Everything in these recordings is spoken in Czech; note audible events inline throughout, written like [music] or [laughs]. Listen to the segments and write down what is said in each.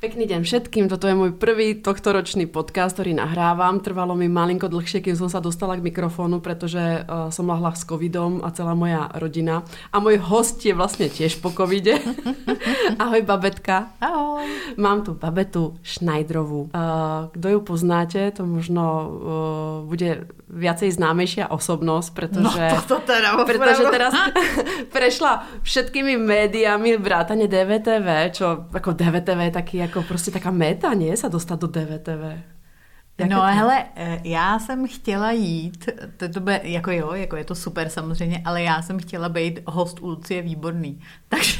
Pekný deň všetkým, toto je môj prvý tohtoročný podcast, ktorý nahrávam. Trvalo mi malinko dlhšie, kým som sa dostala k mikrofónu, pretože uh, som lahla s covidom a celá moja rodina. A môj host je vlastne tiež po covide. [laughs] Ahoj babetka. Ahoj. Mám tu babetu Šnajdrovú. Uh, kdo ju poznáte, to možno uh, bude viacej známejšia osobnosť, pretože, no, to teda, pretože teraz [laughs] prešla všetkými médiami vrátane DVTV, čo ako DVTV je taký jako prostě taká meta, nie? Sa dostat do DVTV. Jak no to? hele, e, já jsem chtěla jít, to, to bude, jako jo, jako je to super samozřejmě, ale já jsem chtěla být host u Lucie Výborný. [laughs] Takže...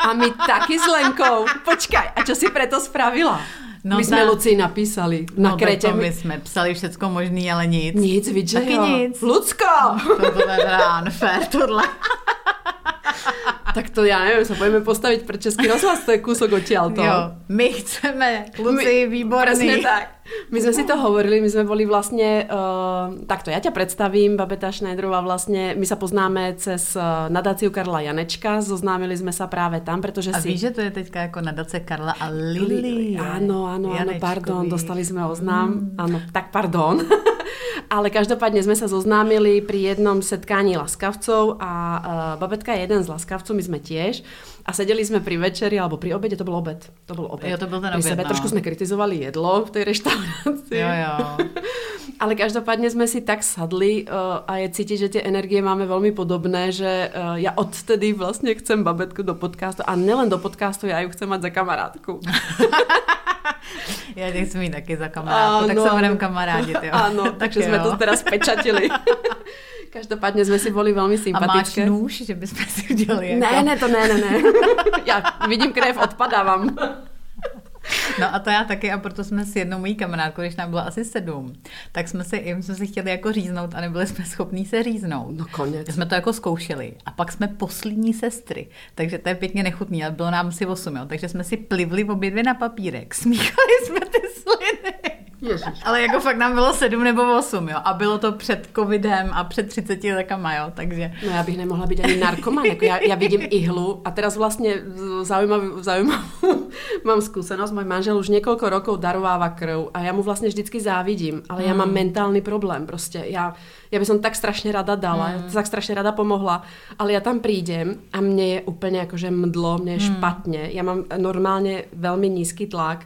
A my taky s Lenkou. Počkaj, a čo si preto spravila? No my jsme Lucii napísali na no, Kretě. my jsme psali všecko možný, ale nic. Nic, vidíš, Taky jo. nic. Lucko! To, to je teda unfair, tohle. [laughs] tak to já nevím, se pojďme postavit pro Český rozhlas, to je kúsok odtiaľto. Jo, my chceme Luci výborný. Presne tak. My sme si to hovorili, my sme boli vlastne, uh, takto, ja ťa predstavím, Babeta Schneiderová vlastne, my sa poznáme cez uh, nadáciu Karla Janečka, zoznámili sme sa práve tam, pretože a si... A víš, že to je teďka jako nadace Karla a Lili. Áno, áno, áno, pardon, dostali sme oznám, mm. áno, tak pardon. [laughs] Ale každopádne sme sa zoznámili pri jednom setkání laskavcov a uh, Babetka je jeden z laskavcov, my sme tiež. A sedeli sme pri večeri, alebo pri obede, to bol obed. To bol obed. Jo, to byl ten obed, sebe no. trošku sme kritizovali jedlo v tej reštaurácii. Jo, jo. [laughs] Ale každopádne sme si tak sadli uh, a je cítiť, že tie energie máme veľmi podobné, že uh, ja odtedy vlastne chcem babetku do podcastu a nelen do podcastu, ja ju chcem mať za kamarátku. [laughs] Já tě chci mít taky za kamarádku, tak se budeme kamarádit, jo. Ano, takže jsme to teraz pečatili. [laughs] Každopádně jsme si boli velmi sympatické. A máš nůž, že bychom si udělali jako... Ne, ne, to ne, ne, ne. [laughs] Já vidím krev, odpadávám. No a to já taky a proto jsme s jednou mojí kamarádkou, když nám bylo asi sedm, tak jsme si, jim jsme si chtěli jako říznout a nebyli jsme schopní se říznout. No konec. Jsme to jako zkoušeli a pak jsme poslední sestry, takže to je pěkně nechutný, ale bylo nám asi osm, jo, takže jsme si plivli obě dvě na papírek, [laughs] smíchali jsme ty sliny. Ježiš. Ale jako fakt nám bylo sedm nebo osm, jo. A bylo to před covidem a před 30 lekama, jo, takže... No já bych nemohla být ani narkoman, jako já, já vidím ihlu a teraz vlastně zaujímavú, zaujímavú [laughs] mám skúsenosť, môj manžel už niekoľko rokov darováva krv a ja mu vlastne vždycky závidím, ale ja mám Hmm. mentálny problém, prostě ja, ja by som tak strašne rada dala, Hmm. ja tak strašne rada pomohla, ale ja tam prídem a mne je úplne akože mdlo, mne je Hmm. špatne, ja mám normálne veľmi nízky tlak,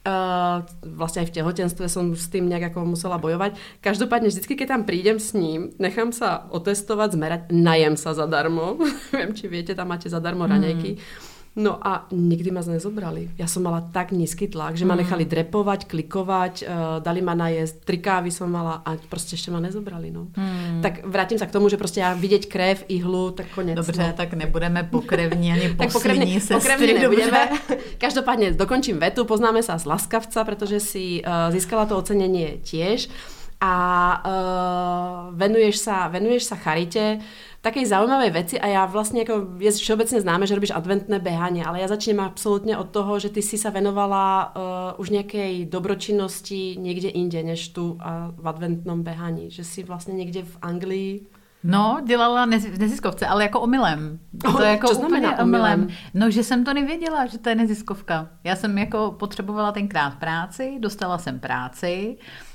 Uh, vlastne aj v tehotenstve som s tým nejak ako musela bojovať. Každopádne vždycky, keď tam prídem s ním, nechám sa otestovať, zmerať, najem sa zadarmo. [laughs] Viem, či viete, tam máte zadarmo raňajky. No a nikdy ma nezobrali. Ja som mala tak nízky tlak, že ma nechali drepovať, klikovať, uh, dali ma najesť, tri kávy som mala a prostě ešte ma nezobrali. No. Tak vrátim sa k tomu, že prostě já vidět krev, ihlu, tak konec. Dobře, no. tak nebudeme pokrevní ani [laughs] Tak pokrevne, sestry, pokrevne nebudeme. dobře. [laughs] Každopádne dokončím vetu, poznáme sa z Laskavca, pretože si uh, získala to ocenenie tiež a uh, venuješ sa, venuješ sa charite takej zaujímavej veci a já vlastně jako je všeobecně známe, že robíš adventné behanie, ale já začnem absolutně od toho, že ty si sa venovala uh, už nějakej dobročinnosti někde inde, než tu uh, v adventnom behaní, že si vlastně někde v Anglii No, dělala nez, v neziskovce, ale jako omylem. Oh, to je jako co znamená úplně omylem? No, že jsem to nevěděla, že to je neziskovka. Já jsem jako potřebovala tenkrát práci, dostala jsem práci, eh,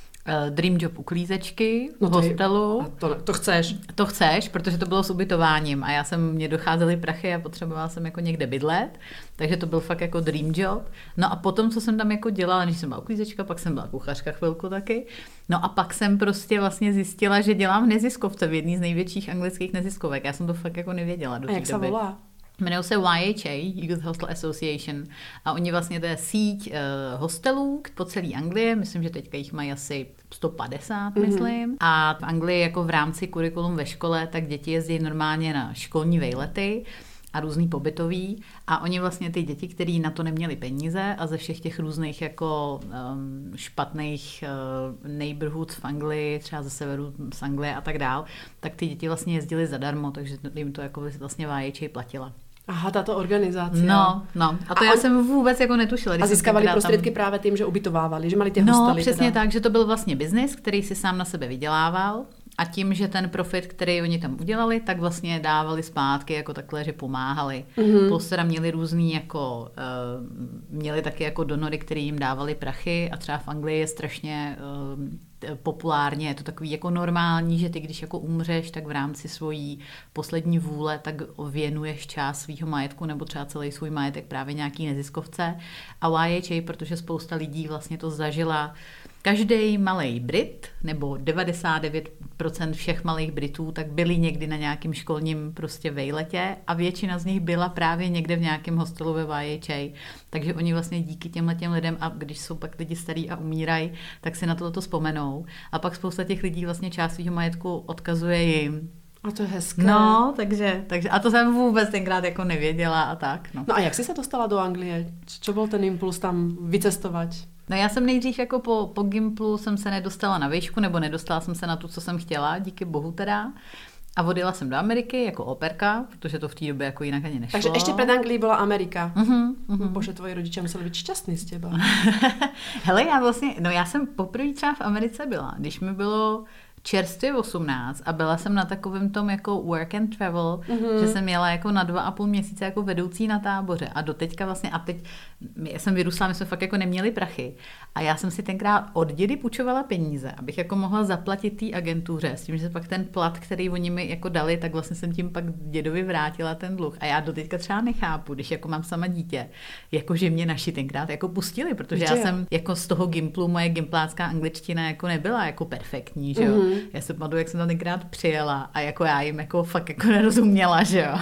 dream job uklízečky v No to je- hostelu. a to, to chceš. To chceš, protože to bylo s ubytováním a já jsem, mě docházely prachy a potřebovala jsem jako někde bydlet, takže to byl fakt jako dream job. No a potom, co jsem tam jako dělala, než jsem byla uklízečka, pak jsem byla kuchařka chvilku taky, no a pak jsem prostě vlastně zjistila, že dělám v neziskovce, v jedné z největších anglických neziskovek. Já jsem to fakt jako nevěděla do A té jak se doby. volá? Jmenují se YHA, Youth Hostel Association, a oni vlastně to je síť uh, hostelů po celé Anglii, myslím, že teďka jich mají asi 150, mm-hmm. myslím. A v Anglii jako v rámci kurikulum ve škole, tak děti jezdí normálně na školní vejlety a různý pobytový a oni vlastně ty děti, který na to neměli peníze a ze všech těch různých jako um, špatných uh, neighborhoods v Anglii, třeba ze severu z Anglie a tak dál, tak ty děti vlastně jezdily zadarmo, takže jim to jako vlastně váječej platila. Aha, tato organizace. No, no. A to a já on... jsem vůbec jako netušila. A získávali prostředky tam... právě tím, že ubytovávali, že mali ty no, hostely. No, přesně teda. tak, že to byl vlastně biznis, který si sám na sebe vydělával a tím, že ten profit, který oni tam udělali, tak vlastně dávali zpátky jako takhle, že pomáhali. Mm-hmm. Plus teda měli různý jako, uh, měli taky jako donory, který jim dávali prachy a třeba v Anglii je strašně uh, populárně, je to takový jako normální, že ty když jako umřeš, tak v rámci svojí poslední vůle, tak věnuješ část svého majetku nebo třeba celý svůj majetek právě nějaký neziskovce. A YHA, protože spousta lidí vlastně to zažila, Každý malý Brit, nebo 99% všech malých Britů, tak byli někdy na nějakém školním prostě vejletě a většina z nich byla právě někde v nějakém hostelu ve YHA. Takže oni vlastně díky těmhle těm lidem, a když jsou pak lidi starý a umírají, tak si na toto vzpomenou. A pak spousta těch lidí vlastně část svého majetku odkazuje jim. A to je hezké. No, takže, takže, a to jsem vůbec tenkrát jako nevěděla a tak. No, no a jak jsi se dostala do Anglie? Co byl ten impuls tam vycestovat? No já jsem nejdřív jako po, po Gimplu jsem se nedostala na výšku, nebo nedostala jsem se na to, co jsem chtěla, díky bohu teda. A odjela jsem do Ameriky jako operka, protože to v té době jako jinak ani nešlo. Takže ještě před Anglií byla Amerika. Uh-huh, uh-huh. Bože, tvoji rodiče museli být šťastní z těba. [laughs] Hele, já vlastně, no já jsem poprvé třeba v Americe byla, když mi bylo čerstvě 18 a byla jsem na takovém tom jako work and travel, mm-hmm. že jsem jela jako na dva a půl měsíce jako vedoucí na táboře a doteďka vlastně a teď já jsem vyrůstala, my jsme fakt jako neměli prachy a já jsem si tenkrát od dědy půjčovala peníze, abych jako mohla zaplatit té agentuře s tím, že pak ten plat, který oni mi jako dali, tak vlastně jsem tím pak dědovi vrátila ten dluh a já doteďka třeba nechápu, když jako mám sama dítě, jako že mě naši tenkrát jako pustili, protože já jsem jako z toho gimplu, moje gimplácká angličtina jako nebyla jako perfektní, že jo. Mm-hmm. Já se pamatuju, jak jsem tam tenkrát přijela a jako já jim jako fakt jako nerozuměla, že jo.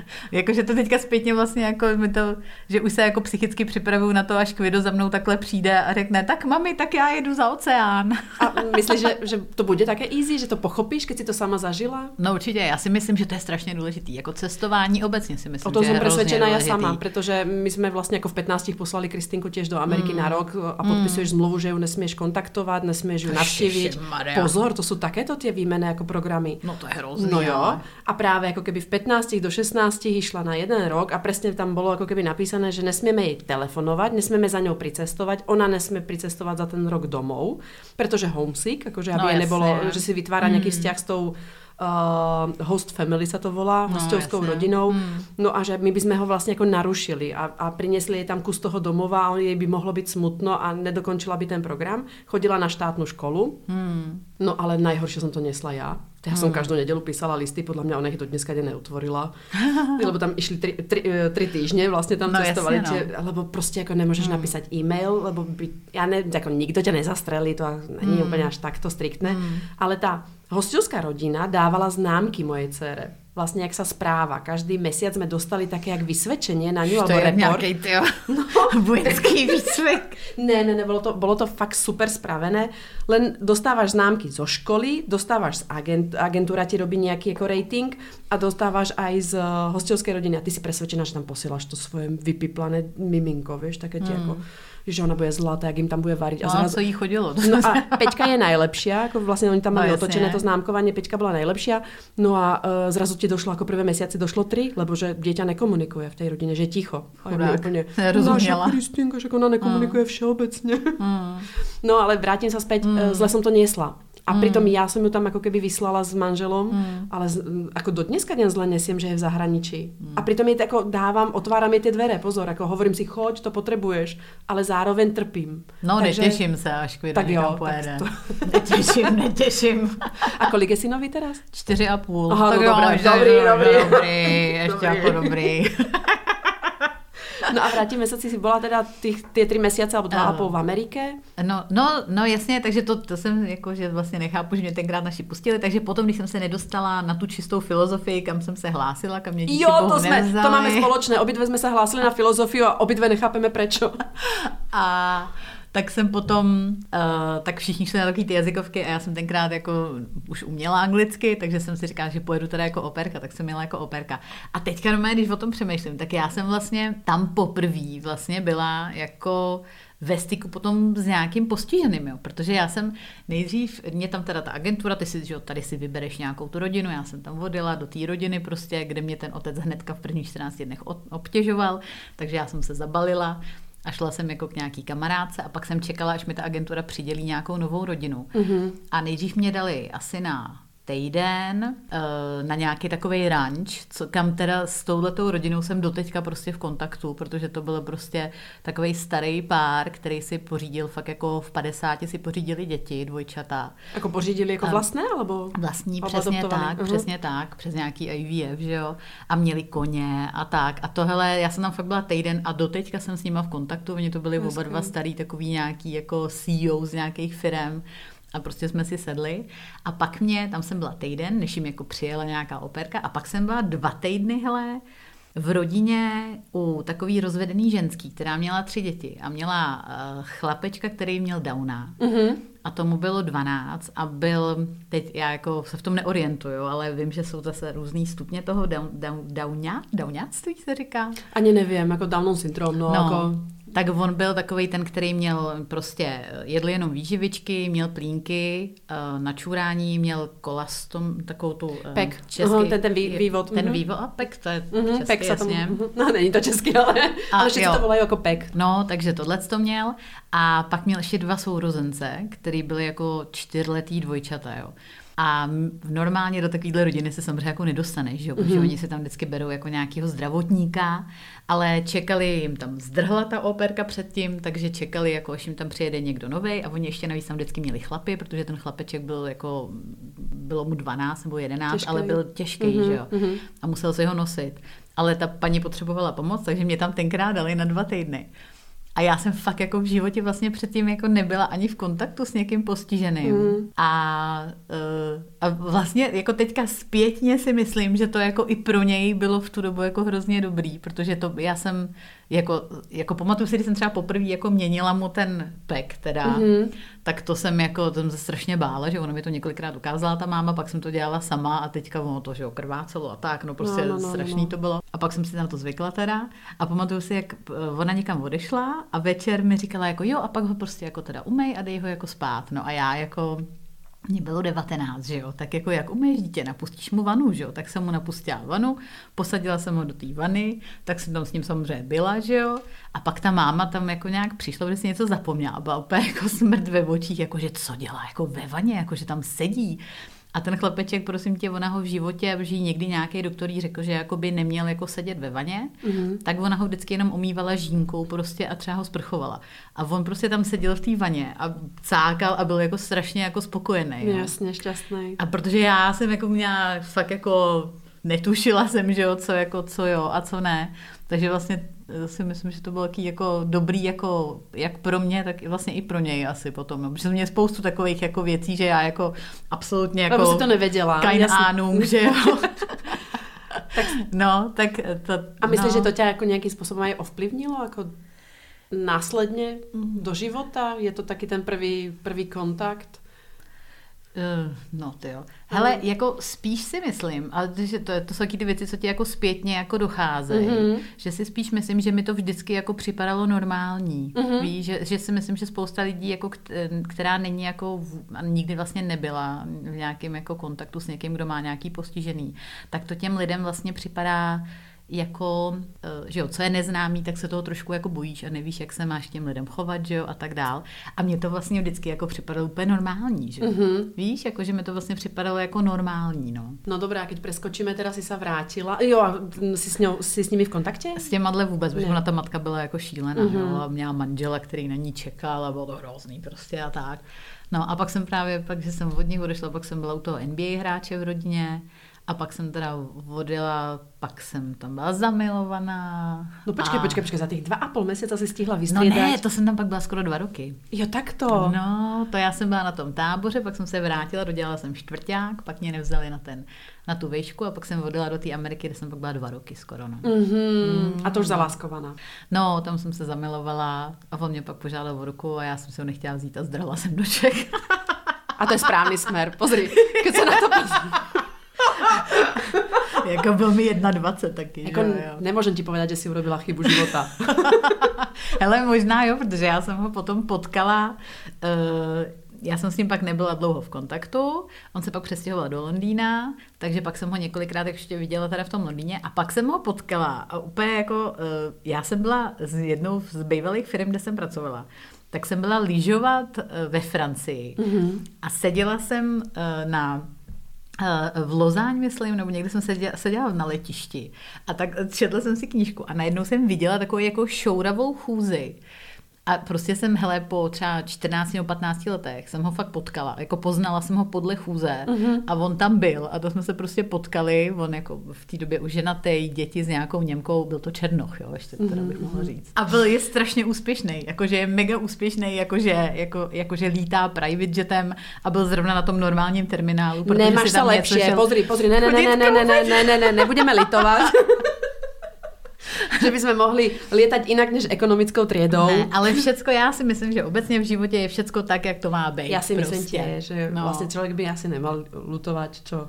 [laughs] Jakože to teďka zpětně vlastně jako mi to, že už se jako psychicky připravuju na to, až Kvido za mnou takhle přijde a řekne, tak mami, tak já jedu za oceán. A myslíš, že, že to bude také easy, že to pochopíš, když si to sama zažila? No určitě, já si myslím, že to je strašně důležitý. Jako cestování obecně si myslím, O tom jsem přesvědčená já sama, protože my jsme vlastně jako v 15 poslali Kristinku těž do Ameriky mm. na rok a podpisuješ mm. zmluvu, že ju nesměš kontaktovat, nesměš ju navštívit. Pozor, to jsou takéto ty výjmené jako programy. No to je hrozný. No jo. A právě jako keby v 15 do 16 išla na jeden rok a presne tam bolo ako keby napísané, že nesmieme jej telefonovať, nesmieme za ňou pricestovať, ona nesmie pricestovať za ten rok domov, pretože homesick, akože aby no, nebolo, že si vytvára nejaký mm. vzťah s tou uh, host family sa to volá, no, hostovskou jasne. rodinou. Mm. No a že my by sme ho vlastne ako narušili a, a priniesli jej tam kus toho domova a jej by mohlo byť smutno a nedokončila by ten program. Chodila na štátnu školu, mm. No ale najhoršie som to nesla ja. Ja som hmm. každú nedelu písala listy, podľa mňa ona ich do dneska neutvorila, [laughs] lebo tam išli tri, tri, e, tri týždne, vlastne tam no, cestovali, jasne, no. lebo proste ako nemôžeš hmm. napísať e-mail, lebo by, ja ne, ako nikto ťa nezastrelí, to není hmm. úplne až takto striktné, hmm. ale tá hostovská rodina dávala známky mojej dcere vlastně jak sa správa. Každý mesiac jsme dostali také jak vysvedčenie na ňu, alebo report. Nějaký, [laughs] no. vojenský výcvik. [laughs] ne, ne, ne, bolo to, bolo to fakt super spravené. Len dostávaš známky zo školy, dostávaš z agent, agentúra ti robí nejaký jako rating a dostávaš aj z hostovskej rodiny a ty si presvedčená, že tam posielaš to svoje vypiplané miminko, vieš, také ti mm. jako že ona bude zlatá, jak jim tam bude variť. A, no, zrazu... co jí chodilo. No a [laughs] Peťka je najlepšia, jako vlastně oni tam no, mali otočené to známkovanie, Peťka byla najlepšia. No a uh, zrazu ti došlo, jako prvé mesiaci došlo tři, lebo že dieťa nekomunikuje v té rodině, že ticho. A úplně, Naša Kristýnka, že ona nekomunikuje mm. všeobecně. Mm. No ale vrátím se zpět, mm. zle som to niesla. A mm. pritom ja som ju tam ako keby vyslala s manželom, mm. ale z, ako do dneska den zle nesiem, že je v zahraničí. Mm. A pritom je ako dávam, otváram je tie dvere, pozor, ako hovorím si, choď, to potrebuješ, ale zároveň trpím. No, Takže, netěším se, až Kvido tak jo, pojede. Tak to... [laughs] netěším, netěším. A kolik je synový teraz? Čtyři a půl. Aha, tak no, jo, dobré, dobrý, dobrý, dobrý. dobrý, ještě dobrý. jako [laughs] dobrý. [laughs] No a vrátíme se, si byla teda ty, ty tři měsíce alebo dva a půl v Americe? No, no, no jasně, takže to, to jsem jako, že vlastně nechápu, že mě tenkrát naši pustili, takže potom, když jsem se nedostala na tu čistou filozofii, kam jsem se hlásila, kam mě díky Jo, to, jsme, to máme společné, obidve jsme se hlásili na filozofii a obidve nechápeme prečo. a tak jsem potom, uh, tak všichni šli na takový ty jazykovky a já jsem tenkrát jako už uměla anglicky, takže jsem si říkala, že pojedu teda jako operka, tak jsem měla jako operka. A teďka, když o tom přemýšlím, tak já jsem vlastně tam poprvé vlastně byla jako ve styku potom s nějakým postiženým, jo. protože já jsem nejdřív, mě tam teda ta agentura, ty si, že tady si vybereš nějakou tu rodinu, já jsem tam vodila do té rodiny prostě, kde mě ten otec hnedka v prvních 14 dnech obtěžoval, takže já jsem se zabalila a šla jsem jako k nějaký kamarádce a pak jsem čekala, až mi ta agentura přidělí nějakou novou rodinu. Mm-hmm. A nejdřív mě dali asi na týden eh, na nějaký takový ranč, co, kam teda s touhletou rodinou jsem doteďka prostě v kontaktu, protože to byl prostě takový starý pár, který si pořídil fakt jako v 50 si pořídili děti, dvojčata. Jako pořídili jako vlastné, alebo? Vlastní, přesně tak, uh-huh. přesně tak, přes nějaký IVF, že jo, a měli koně a tak. A tohle, já jsem tam fakt byla týden a doteďka jsem s nima v kontaktu, oni to byli oba dva starý takový nějaký jako CEO z nějakých firm a prostě jsme si sedli a pak mě, tam jsem byla týden, než jim jako přijela nějaká operka a pak jsem byla dva týdny, hele, v rodině u takový rozvedený ženský, která měla tři děti a měla uh, chlapečka, který měl Downa. Mm-hmm. A tomu bylo 12 a byl, teď já jako se v tom neorientuju, ale vím, že jsou zase různý stupně toho down, down, downa, dowňáctví se říká. Ani nevím, jako Downov syndrom, no, no jako tak on byl takový ten, který měl prostě, jedl jenom výživičky, měl plínky, eh, na čurání, měl kolastom, takovou tu eh, pek. Český, uh, ten, ten vý, vývod. Ten uh-huh. vývod, a pek, to je uh-huh, český, pek jasně. Tomu, uh-huh. No, není to český, ale, a, ale všichni to volají jako pek. No, takže tohle to měl. A pak měl ještě dva sourozence, který byli jako čtyřletý dvojčata, jo. A normálně do takovéhle rodiny se samozřejmě jako nedostaneš, že? protože mm-hmm. oni se tam vždycky berou jako nějakého zdravotníka, ale čekali, jim tam zdrhla ta operka předtím, takže čekali, jako až jim tam přijede někdo nový a oni ještě navíc tam vždycky měli chlapy, protože ten chlapeček byl jako, bylo mu 12 nebo 11, těžký. ale byl těžký, mm-hmm. že jo, mm-hmm. a musel se ho nosit. Ale ta paní potřebovala pomoc, takže mě tam tenkrát dali na dva týdny. A já jsem fakt jako v životě vlastně předtím jako nebyla ani v kontaktu s někým postiženým. Mm. A, uh, a vlastně jako teďka zpětně si myslím, že to jako i pro něj bylo v tu dobu jako hrozně dobrý, protože to já jsem jako, jako pamatuju si, když jsem třeba poprvé jako měnila mu ten pek teda, mm-hmm. tak to jsem jako, to jsem se strašně bála, že ona mi to několikrát ukázala ta máma, pak jsem to dělala sama a teďka ono to, že jo, krvácelo a tak, no prostě no, no, no, strašný no. to bylo. A pak jsem si na to zvykla teda a pamatuju si, jak ona někam odešla a večer mi říkala jako jo a pak ho prostě jako teda umej a dej ho jako spát. No a já jako mě bylo 19, že jo, tak jako jak umíš dítě, napustíš mu vanu, že jo, tak jsem mu napustila vanu, posadila jsem ho do té vany, tak jsem tam s ním samozřejmě byla, že jo, a pak ta máma tam jako nějak přišla, že si něco zapomněla, byla úplně jako [laughs] smrt ve očích, jako že co dělá jako ve vaně, jako že tam sedí. A ten chlapeček, prosím tě, ona ho v životě, že někdy nějaký doktor jí řekl, že jako by neměl jako sedět ve vaně, mm-hmm. tak ona ho vždycky jenom omývala žínkou prostě a třeba ho sprchovala. A on prostě tam seděl v té vaně a cákal a byl jako strašně jako spokojený. Jasně, šťastný. A protože já jsem jako měla fakt jako netušila jsem, že jo, co jako co jo a co ne. Takže vlastně si myslím, že to bylo taký jako dobrý, jako jak pro mě, tak vlastně i pro něj asi potom. No. Protože mě spoustu takových jako věcí, že já jako absolutně jako... Nebo si to nevěděla. Ahnung, že jo. [laughs] tak, no, tak to, A myslíš, no. že to tě jako nějakým způsobem aj ovplyvnilo? Jako následně do života? Je to taky ten prvý, prvý kontakt? Uh, no ty jo. Hele, mm. jako spíš si myslím, ale že to, to jsou taky ty věci, co ti jako zpětně jako docházejí, mm-hmm. že si spíš myslím, že mi to vždycky jako připadalo normální. Mm-hmm. Víš, že, že si myslím, že spousta lidí, jako, která není jako, nikdy vlastně nebyla v nějakém jako kontaktu s někým, kdo má nějaký postižený, tak to těm lidem vlastně připadá jako, eh, že jo, co je neznámý, tak se toho trošku jako bojíš a nevíš, jak se máš těm lidem chovat, že jo, a tak dál. A mě to vlastně vždycky jako připadalo úplně normální, že mm-hmm. Víš, jako, že mi to vlastně připadalo jako normální, no. No dobrá, keď preskočíme, teda si se vrátila. Jo, a jsi s, ňou, jsi s nimi v kontaktě? S těma dle vůbec, protože ona ta matka byla jako šílená, mm-hmm. jo, a měla manžela, který na ní čekal a bylo to hrozný prostě a tak. No a pak jsem právě, pak, že jsem od nich odešla, pak jsem byla u toho NBA hráče v rodině, a pak jsem teda odjela, pak jsem tam byla zamilovaná. No počkej, a... počkej, počkej, za těch dva a půl měsíce si stihla vystřídat. No ne, to jsem tam pak byla skoro dva roky. Jo, tak to. No, to já jsem byla na tom táboře, pak jsem se vrátila, dodělala jsem čtvrták, pak mě nevzali na ten, na tu výšku a pak jsem odjela do té Ameriky, kde jsem pak byla dva roky skoro. No. Mm-hmm. Mm. A to už zaláskovaná. No, tam jsem se zamilovala a on mě pak požádal o ruku a já jsem si ho nechtěla vzít a zdrhla jsem do Čech. a to je správný směr, pozri, když se na to pozri. [laughs] [laughs] jako byl mi 21 taky. Jako že jo. nemůžem ti povedať, že si urobila chybu života. [laughs] Hele, možná jo, protože já jsem ho potom potkala, uh, já jsem s ním pak nebyla dlouho v kontaktu, on se pak přestěhoval do Londýna, takže pak jsem ho několikrát ještě viděla teda v tom Londýně a pak jsem ho potkala a úplně jako, uh, já jsem byla z jednou z bývalých firm, kde jsem pracovala, tak jsem byla lyžovat uh, ve Francii mm-hmm. a seděla jsem na v Lozáň, myslím, nebo někde jsem seděla, seděla na letišti. A tak četla jsem si knížku a najednou jsem viděla takovou jako šouravou chůzi, a prostě jsem, hele, po třeba 14 nebo 15 letech jsem ho fakt potkala. Jako poznala jsem ho podle chůze mm-hmm. a on tam byl a to jsme se prostě potkali. On jako v té době už ženatý, děti s nějakou Němkou, byl to Černoch, jo, ještě teda bych mohla mhm. říct. A byl je strašně úspěšný, jakože je mega úspěšný, jakože, jako, jakože lítá private jetem a byl zrovna na tom normálním terminálu. Nemáš se lepší, šel... pozri, pozri, ne, ne, ne, ne, ne, ne, ne, ne, ne, nebudeme litovat. [laughs] že bychom mohli lietat jinak než ekonomickou triedou. Ne, ale všecko, já si myslím, že obecně v životě je všecko tak, jak to má být. Já si prostě. myslím tě, že no. vlastně člověk by asi nemal lutovat, čo,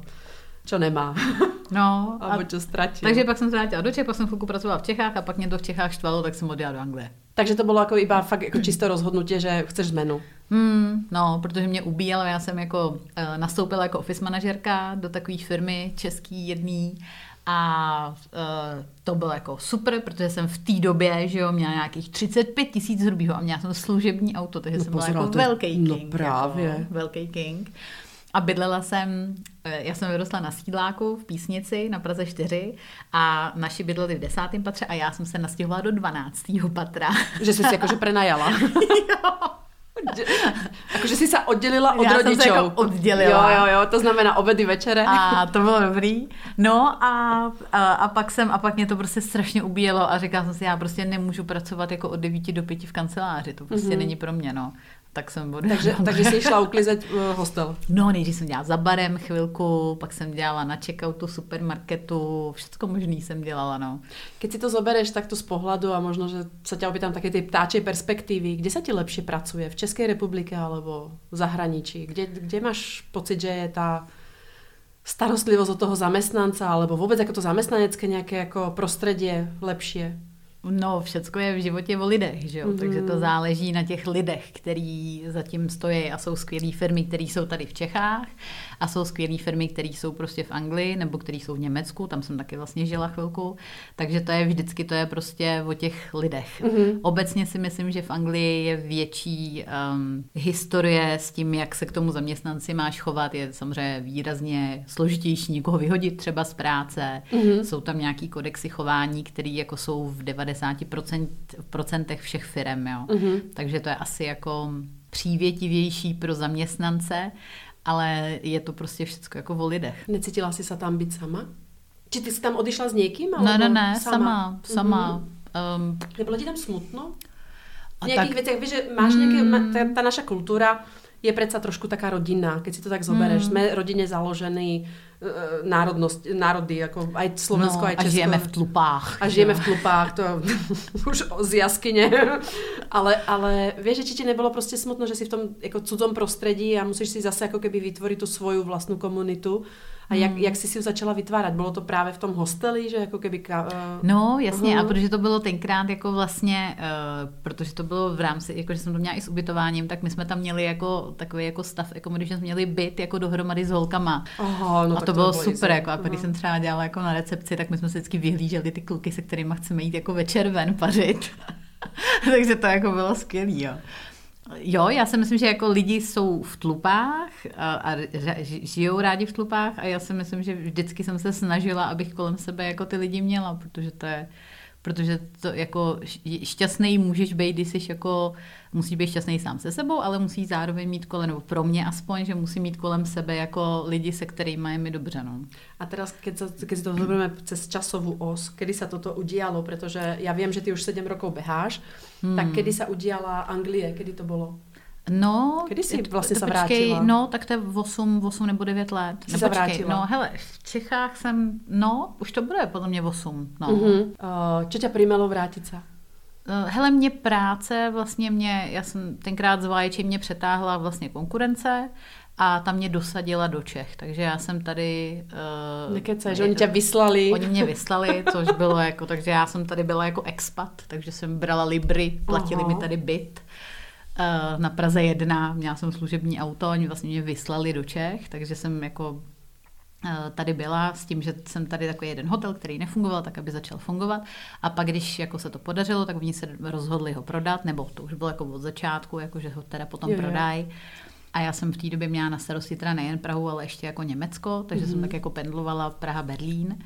čo nemá. [laughs] No. a, čo ztratil. Takže pak jsem se vrátila do Čech, pak jsem chvilku pracovala v Čechách a pak mě to v Čechách štvalo, tak jsem odjela do Anglie. Takže to bylo jako iba fakt jako čisto rozhodnutí, že chceš zmenu. Hmm, no, protože mě ubíjelo, já jsem jako uh, nastoupila jako office manažerka do takové firmy český jedný a uh, to bylo jako super, protože jsem v té době, že jo, měla nějakých 35 tisíc hrubýho a měla jsem služební auto, takže no, jsem byla jako to, velký no king. právě. Jako, velký king. A bydlela jsem, eh, já jsem vyrostla na sídláku v Písnici na Praze 4 a naši bydleli v desátém patře a já jsem se nastěhovala do 12. patra. Že jsi si jakože prenajala. [laughs] jo. [laughs] Jakože jsi se oddělila od Já rodičů. Jsem se jako oddělila. Jo, jo, jo, to znamená obedy večere. A to bylo dobrý. No a, a, a, pak jsem, a pak mě to prostě strašně ubíjelo a říkala jsem si, já prostě nemůžu pracovat jako od 9 do 5 v kanceláři, to prostě mm-hmm. není pro mě, no tak jsem odešla. Takže, takže jsi šla [laughs] uklizet uh, hostel. No, nejdřív jsem dělala za barem chvilku, pak jsem dělala na checkoutu supermarketu, všechno možný jsem dělala, no. Keď si to zobereš takto z pohledu a možno, že se tě opýtám také ty ptáčej perspektivy, kde se ti lepší pracuje? V České republike alebo v zahraničí? Kde, kde máš pocit, že je ta starostlivosť od toho zamestnanca alebo vôbec ako to zamestnanecké nejaké ako prostredie lepšie? No, všecko je v životě o lidech, že jo? Mm-hmm. takže to záleží na těch lidech, který zatím stojí a jsou skvělé firmy, které jsou tady v Čechách a jsou skvělé firmy, které jsou prostě v Anglii nebo které jsou v Německu, tam jsem taky vlastně žila chvilku, takže to je vždycky, to je prostě o těch lidech. Mm-hmm. Obecně si myslím, že v Anglii je větší um, historie s tím, jak se k tomu zaměstnanci máš chovat, je samozřejmě výrazně složitější někoho vyhodit třeba z práce, mm-hmm. jsou tam nějaký kodexy chování, které jako jsou v 90% procentech všech firm, jo. Mm-hmm. takže to je asi jako přívětivější pro zaměstnance ale je to prostě všechno jako o lidech. Necítila jsi se tam být sama? Či ty jsi tam odišla s někým? Ne, ne, ne, sama, sama. sama. Mm-hmm. Um, Nebylo ti tam smutno? V nějakých tak... věcech, víš, že máš mm. nějaké, ta, ta naša kultura je predsa trošku taká rodinná, keď si to tak zobereš. Mm. Jsme rodině založený, národnost, národy, jako aj Slovensko, no, aj Česko. A žijeme v tlupách. A žijeme v tlupách, to [laughs] už z jaskyně. ale, ale vieš, že či ti nebylo prostě smutno, že si v tom jako cudzom prostředí a musíš si zase jako keby vytvořit tu svoju vlastní komunitu a jak, hmm. jak jsi si ji začala vytvářet? Bylo to právě v tom hosteli, že jako keby... Uh, no, jasně, uh-huh. a protože to bylo tenkrát jako vlastně, uh, protože to bylo v rámci, jako že jsem to měla i s ubytováním, tak my jsme tam měli jako takový jako stav, jako když jsme měli byt jako dohromady s holkama. Aha, no a to, to bylo super, jako, a když jsem třeba dělala jako na recepci, tak my jsme si vždycky vyhlíželi ty kluky, se kterými chceme jít jako večer ven pařit. [laughs] Takže to jako bylo skvělý, jo. Jo, já si myslím, že jako lidi jsou v tlupách a, a žijou rádi v tlupách a já si myslím, že vždycky jsem se snažila, abych kolem sebe jako ty lidi měla, protože to je, protože to jako šťastný můžeš být, když jsi jako musí být šťastný sám se sebou, ale musí zároveň mít kolem, nebo pro mě aspoň, že musí mít kolem sebe jako lidi, se kterými je mi dobře. No. A teraz, keď, keď si to zoberieme cez časovú os, kedy sa toto udialo, protože já vím, že ty už 7 rokov beháš, hmm. tak kedy sa udiala Anglie, kedy to bylo? No, Kdy jsi vlastně se vrátila? No, tak to je 8, 8 nebo 9 let. Jsi se vrátila? No, hele, v Čechách jsem, no, už to bude podle mě 8. No. Uh-huh. Uh, čo tě primelo vrátit se? Eh, hele, mě práce vlastně mě, já jsem tenkrát z Vajči mě přetáhla vlastně konkurence a tam mě dosadila do Čech, takže já jsem tady... Uh, Nekece, že oni tě vyslali. [laughs] Oni mě vyslali, což bylo jako, takže já jsem tady byla jako expat, takže jsem brala libry, platili Aha. mi tady byt uh, na Praze 1, měla jsem služební auto, oni vlastně mě vyslali do Čech, takže jsem jako Eh, tady byla s tím, že jsem tady takový jeden hotel, který nefungoval, tak aby začal fungovat. A pak, když jako se to podařilo, tak oni se rozhodli ho prodat, nebo to už bylo jako od začátku, jako že ho teda potom prodají. A já jsem v té době měla na starosti teda nejen Prahu, ale ještě jako Německo, takže mm-hmm. jsem tak jako pendlovala Praha-Berlín.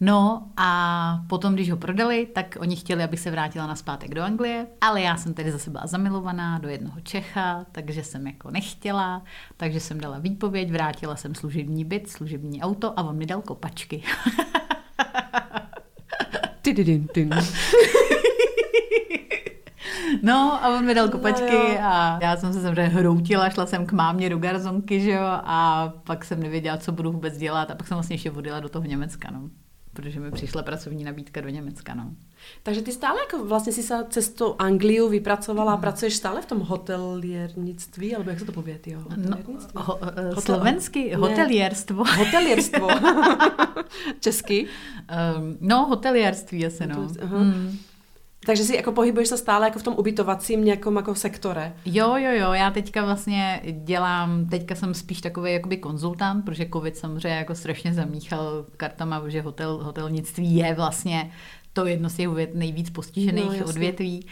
No a potom, když ho prodali, tak oni chtěli, abych se vrátila na zpátek do Anglie, ale já jsem tedy zase byla zamilovaná do jednoho Čecha, takže jsem jako nechtěla, takže jsem dala výpověď, vrátila jsem služební byt, služební auto a on mi dal kopačky. [laughs] [laughs] No a on mi dal kopačky no, a já jsem se samozřejmě hroutila, šla jsem k mámě do garzonky, že jo, a pak jsem nevěděla, co budu vůbec dělat a pak jsem vlastně ještě vodila do toho Německa, no protože mi přišla pracovní nabídka do Německa. No. Takže ty stále jako vlastně si se cez tu Angliu vypracovala a pracuješ stále v tom hoteliernictví, alebo jak se to pověd, jo? No, ho, Hotel... Slovensky, hotelierstvo. Hotelierstvo. [laughs] [laughs] Česky? Um, no, hotelierství asi, no. Hmm. Takže si jako pohybuješ se stále jako v tom ubytovacím nějakom jako sektore. Jo, jo, jo, já teďka vlastně dělám, teďka jsem spíš takový jakoby konzultant, protože covid samozřejmě jako strašně zamíchal kartama, že hotel, hotelnictví je vlastně to jedno z těch nejvíc postižených no, odvětví.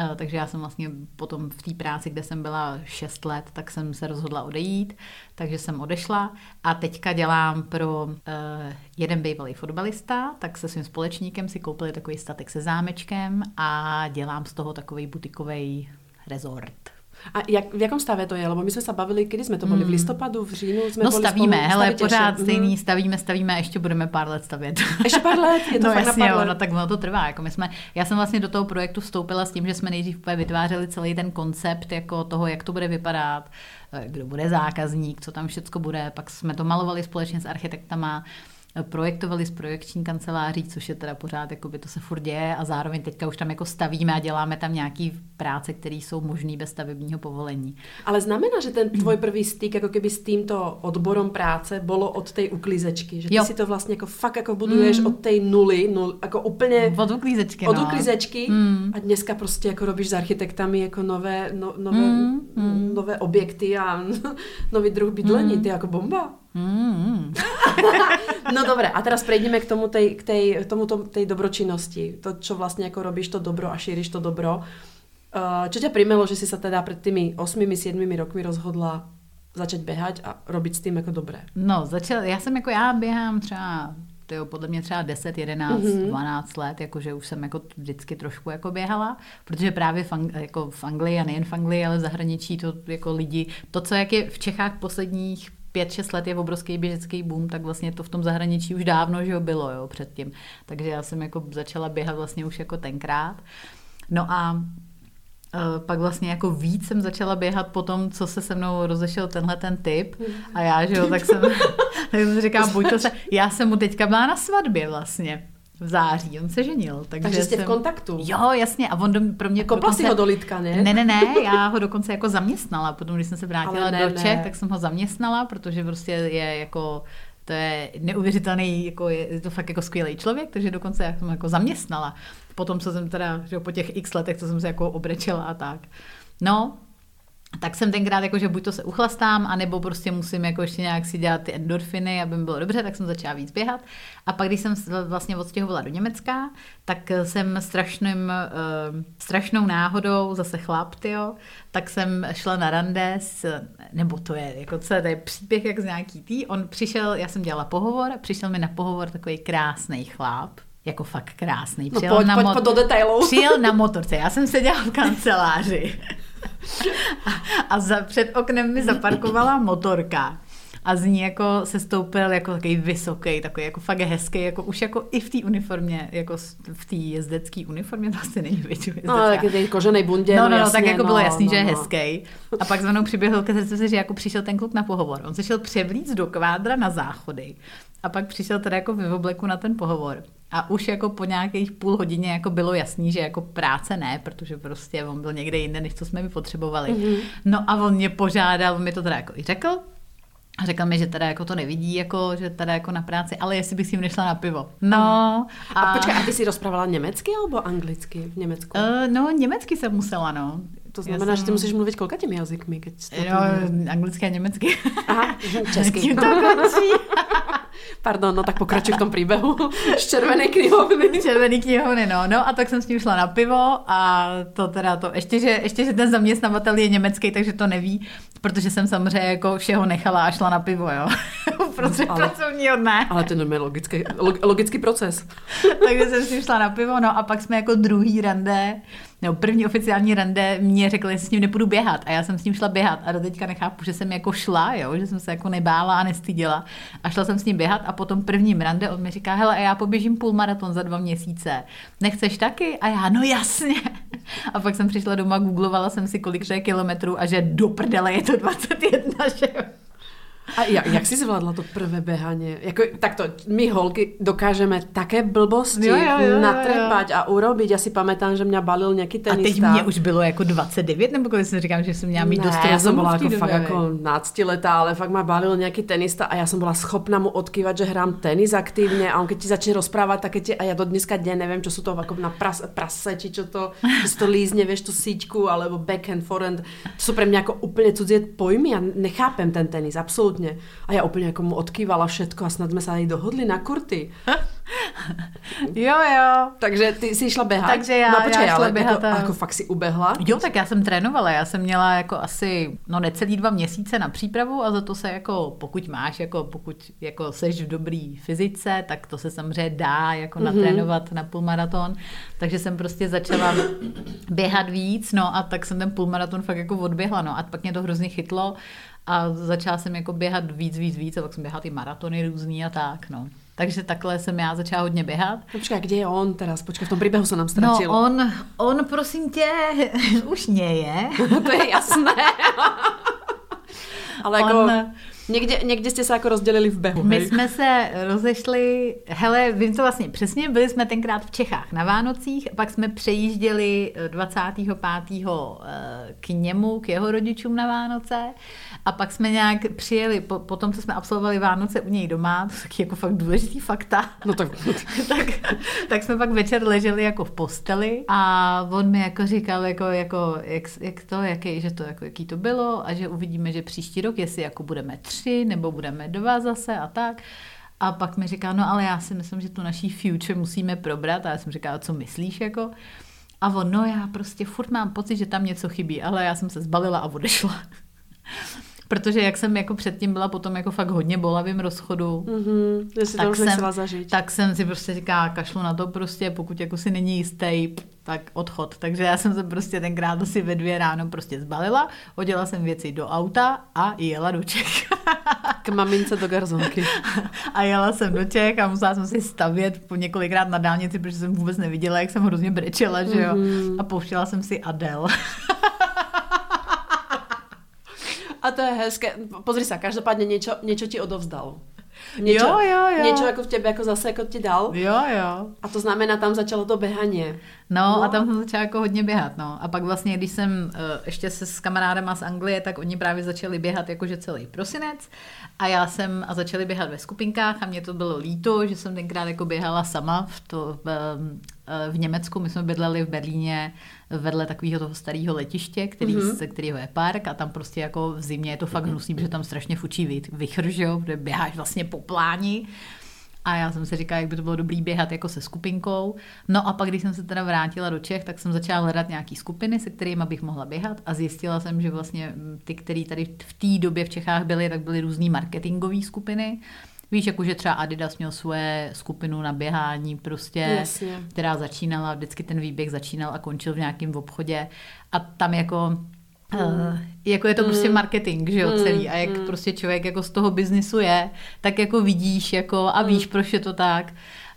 Eh, takže já jsem vlastně potom v té práci, kde jsem byla 6 let, tak jsem se rozhodla odejít, takže jsem odešla a teďka dělám pro uh, jeden bývalý fotbalista, tak se svým společníkem si koupili takový statek se zámečkem a dělám z toho takový butikový rezort. A jak, v jakom stave to je? Lebo my jsme se bavili, kdy jsme to byli? V hmm. listopadu, v říjnu? Jsme no stavíme, spolu, hele, pořád ještě. stejný, stavíme, stavíme, ještě budeme pár let stavět. [laughs] Ještě pár let? Je to [laughs] no jasně, jo, no tak ono to trvá. Jako my jsme, já jsem vlastně do toho projektu vstoupila s tím, že jsme nejdřív vytvářeli celý ten koncept jako toho, jak to bude vypadat, eh, kdo bude zákazník, co tam všechno bude, pak jsme to malovali společně s architektama, projektovali s projekční kanceláří, což je teda pořád, jako by to se furt děje a zároveň teďka už tam jako stavíme a děláme tam nějaký práce, které jsou možné bez stavebního povolení. Ale znamená, že ten tvoj první styk jako keby s tímto odborom práce bylo od té uklízečky, že ty jo. si to vlastně jako fakt jako buduješ mm. od té nuly, nul, jako úplně od uklízečky, od no. uklízečky mm. a dneska prostě jako robíš s architektami jako nové, no, nové, mm. Mm. nové objekty a [laughs] nový druh bydlení, mm. ty jako bomba. Mm. [laughs] no dobré, a teraz prejdeme k tomu tej, k tej, tomuto, tej dobročinnosti. To, čo vlastne ako robíš to dobro a šíriš to dobro. Uh, čo ťa primelo, že si sa teda pred tými 8-7 rokmi rozhodla začať běhat a robiť s tím jako dobré? No, začal, já jsem jako, já běhám třeba tyjo, podle mě třeba 10, 11, mm-hmm. 12 let, jakože už jsem jako vždycky trošku jako běhala, protože právě v, Ang- jako v Anglii a nejen v Anglii, ale v zahraničí to jako lidi, to, co jak je v Čechách posledních 5-6 let je obrovský běžecký boom, tak vlastně to v tom zahraničí už dávno že bylo jo, předtím. Takže já jsem jako začala běhat vlastně už jako tenkrát. No a Uh, pak vlastně jako víc jsem začala běhat po tom, co se se mnou rozešel tenhle ten typ a já, že jo, tak jsem, [laughs] tak jsem říkala, buď to se, já jsem mu teďka byla na svatbě vlastně v září, on se ženil. Takže, takže jste jsem... v kontaktu? Jo, jasně, a on do, pro mě... Kopla dokonce... si ho do litka, ne? Ne, ne, ne, já ho dokonce jako zaměstnala, potom když jsem se vrátila ne, do Čech, ne. tak jsem ho zaměstnala, protože prostě je jako to je neuvěřitelný, jako je, je to fakt jako skvělý člověk, takže dokonce já jsem ho jako zaměstnala. Potom, co jsem teda, že po těch x letech, co jsem se jako obrečela a tak. No, tak jsem tenkrát jako, že buď to se uchlastám, anebo prostě musím jako ještě nějak si dělat ty endorfiny, aby mi bylo dobře, tak jsem začala víc běhat. A pak, když jsem vlastně odstěhovala do Německa, tak jsem strašným, uh, strašnou náhodou, zase chlap, tyjo, tak jsem šla na rande s, nebo to je, jako co to je příběh jak z nějaký tý, on přišel, já jsem dělala pohovor, přišel mi na pohovor takový krásný chlap, jako fakt krásný. Přijel no pojď, na pojď, pojď do detailů. Přijel na motorce, já jsem seděla v kanceláři. [laughs] A, a za, před oknem mi zaparkovala motorka. A z ní jako se stoupil jako takový vysoký, takový jako fakt hezký, jako už jako i v té uniformě, jako v té jezdecké uniformě, to asi není většinou No, tak je kožený bundě, no, no, no, jasně, tak jako no, bylo jasný, no, že je no. hezký. A pak za mnou přiběhl ke se, že jako přišel ten kluk na pohovor. On se šel převlíc do kvádra na záchody. A pak přišel teda jako v obleku na ten pohovor. A už jako po nějakých půl hodině jako bylo jasný, že jako práce ne, protože prostě on byl někde jinde, než co jsme mi potřebovali. Mm-hmm. No a on mě požádal, on mi to teda jako i řekl, A řekla mi, že teda jako to nevidí, jako, že teda jako na práci, ale jestli bych s ním nešla na pivo. No. A, a počkej, a ty si rozprávala německy nebo anglicky v Německu? Uh, no, německy jsem musela, no. To znamená, jsem... že ty musíš mluvit kolika těmi jazykmi? Keď jo, anglicky a německy. Aha, česky. [laughs] Tím to končí. [laughs] Pardon, no tak pokračuj v tom příběhu [laughs] z červené knihovny. Červený knihovny, no. No a tak jsem s ním šla na pivo a to teda to, ještě že, ještě, že ten zaměstnavatel je německý, takže to neví, protože jsem samozřejmě jako všeho nechala a šla na pivo, jo. [laughs] Protože ale, pracovního dne. Ale to je normálně logický, logický proces. [laughs] takže jsem s ním šla na pivo, no a pak jsme jako druhý rande nebo první oficiální rande mě řekl, jestli s ním nepůjdu běhat. A já jsem s ním šla běhat a do teďka nechápu, že jsem jako šla, jo? že jsem se jako nebála a nestyděla. A šla jsem s ním běhat a potom prvním rande on mi říká, hele, a já poběžím půlmaraton za dva měsíce. Nechceš taky? A já, no jasně. [laughs] A pak jsem přišla doma, googlovala jsem si, kolik je kilometrů a že do prdele je to 21, že. A jak, jak si zvládla to prvé běhání? Jako, takto, my holky dokážeme také blbosti jo, jo, jo, natrepať a urobiť. Já si pamätám, že mě balil nějaký tenista. A teď mě už bylo jako 29, nebo když jsem říkám, že jsem měla mít ne, dost já jsem byla jako fakt jako náctiletá, ale fakt má balil nějaký tenista a já jsem byla schopna mu odkývat, že hrám tenis aktivně a on keď ti začne rozprávat, tak ti, a já do dneska dně nevím, čo jsou to jako na pras, prase, či čo to, že to lízne, vieš, tu síťku, alebo backhand, forehand. To jsou pro mě jako úplně cudzie pojmy, já nechápem ten tenis, absolutně absolútne. A ja úplne ako mu odkývala všetko a snad sme sa aj dohodli na kurty. [laughs] jo, jo. Takže ty jsi šla běhat? Takže já, no, počkej, já šla běhat. Jako, a... jako fakt si ubehla? Jo, tak já jsem trénovala. Já jsem měla jako asi no necelý dva měsíce na přípravu a za to se jako, pokud máš, jako pokud jako seš v dobrý fyzice, tak to se samozřejmě dá jako mm-hmm. natrénovat na půlmaraton. Takže jsem prostě začala běhat víc, no a tak jsem ten půlmaraton fakt jako odběhla, no a pak mě to hrozně chytlo a začala jsem jako běhat víc, víc, víc a pak jsem běhala ty maratony různý a tak, no. Takže takhle jsem já začala hodně běhat. No počkej, kde je on teraz? Počkej, v tom příběhu se nám ztratil. No on, on prosím tě, [laughs] už něje. [laughs] to je jasné. [laughs] Ale jako... On, Někde, někde jste se jako rozdělili v behu. My hej? jsme se rozešli, hele, vím to vlastně přesně, byli jsme tenkrát v Čechách na Vánocích, pak jsme přejížděli 25. Eh, k němu, k jeho rodičům na Vánoce a pak jsme nějak přijeli, po, po tom, co jsme absolvovali Vánoce u něj doma, to taky jako fakt důležitý fakta. No tak. [laughs] tak, tak jsme pak večer leželi jako v posteli a on mi jako říkal, jako, jako jak, jak to, jaký, že to, jako, jaký to bylo a že uvidíme, že příští rok, jestli jako budeme tři nebo budeme dva zase a tak. A pak mi říká, no ale já si myslím, že tu naší future musíme probrat. A já jsem říkala, co myslíš jako? A on, no já prostě furt mám pocit, že tam něco chybí, ale já jsem se zbalila a odešla. Protože jak jsem jako předtím byla potom jako fakt hodně bolavým rozchodu, mm-hmm, tak, jsem, zažít. tak jsem si prostě říká, kašlu na to prostě, pokud jako si není jistý, tak odchod. Takže já jsem se prostě tenkrát asi ve dvě ráno prostě zbalila, hodila jsem věci do auta a jela do Čech. K mamince do garzonky. [laughs] A jela jsem do Čech a musela jsem si stavět po několikrát na dálnici, protože jsem vůbec neviděla, jak jsem hrozně brečela, že jo. Mm-hmm. A pouštěla jsem si Adel. A to je hezké. Pozri sa, každopádně něco, něco ti odovzdal. Něco, jo, jo, jo. Něco jako v tebe jako zase jako ti dal. Jo, jo. A to znamená, tam začalo to běhání. No, no, a tam jsem začala jako hodně běhat, no. A pak vlastně, když jsem uh, ještě se s kamarádama z Anglie, tak oni právě začali běhat jakože celý prosinec a já jsem a začali běhat ve skupinkách a mě to bylo líto, že jsem tenkrát jako běhala sama v, to, v, eh, v Německu. My jsme bydleli v Berlíně vedle takového toho starého letiště, který, mm-hmm. se kterého je park a tam prostě jako v zimě je to fakt hnusný, protože tam strašně fučí vychr, že jo, protože běháš vlastně po pláni. A já jsem si říkala, jak by to bylo dobrý běhat jako se skupinkou. No a pak, když jsem se teda vrátila do Čech, tak jsem začala hledat nějaký skupiny, se kterými bych mohla běhat a zjistila jsem, že vlastně ty, které tady v té době v Čechách byly, tak byly různý marketingové skupiny. Víš, jakože třeba Adidas měl svoje skupinu na běhání, prostě, Jasně. která začínala, vždycky ten výběh začínal a končil v nějakém obchodě. A tam jako Uh, jako je to prostě mm. marketing, že jo, mm. celý. A jak mm. prostě člověk jako z toho biznisu je, tak jako vidíš jako a víš, proč je to tak.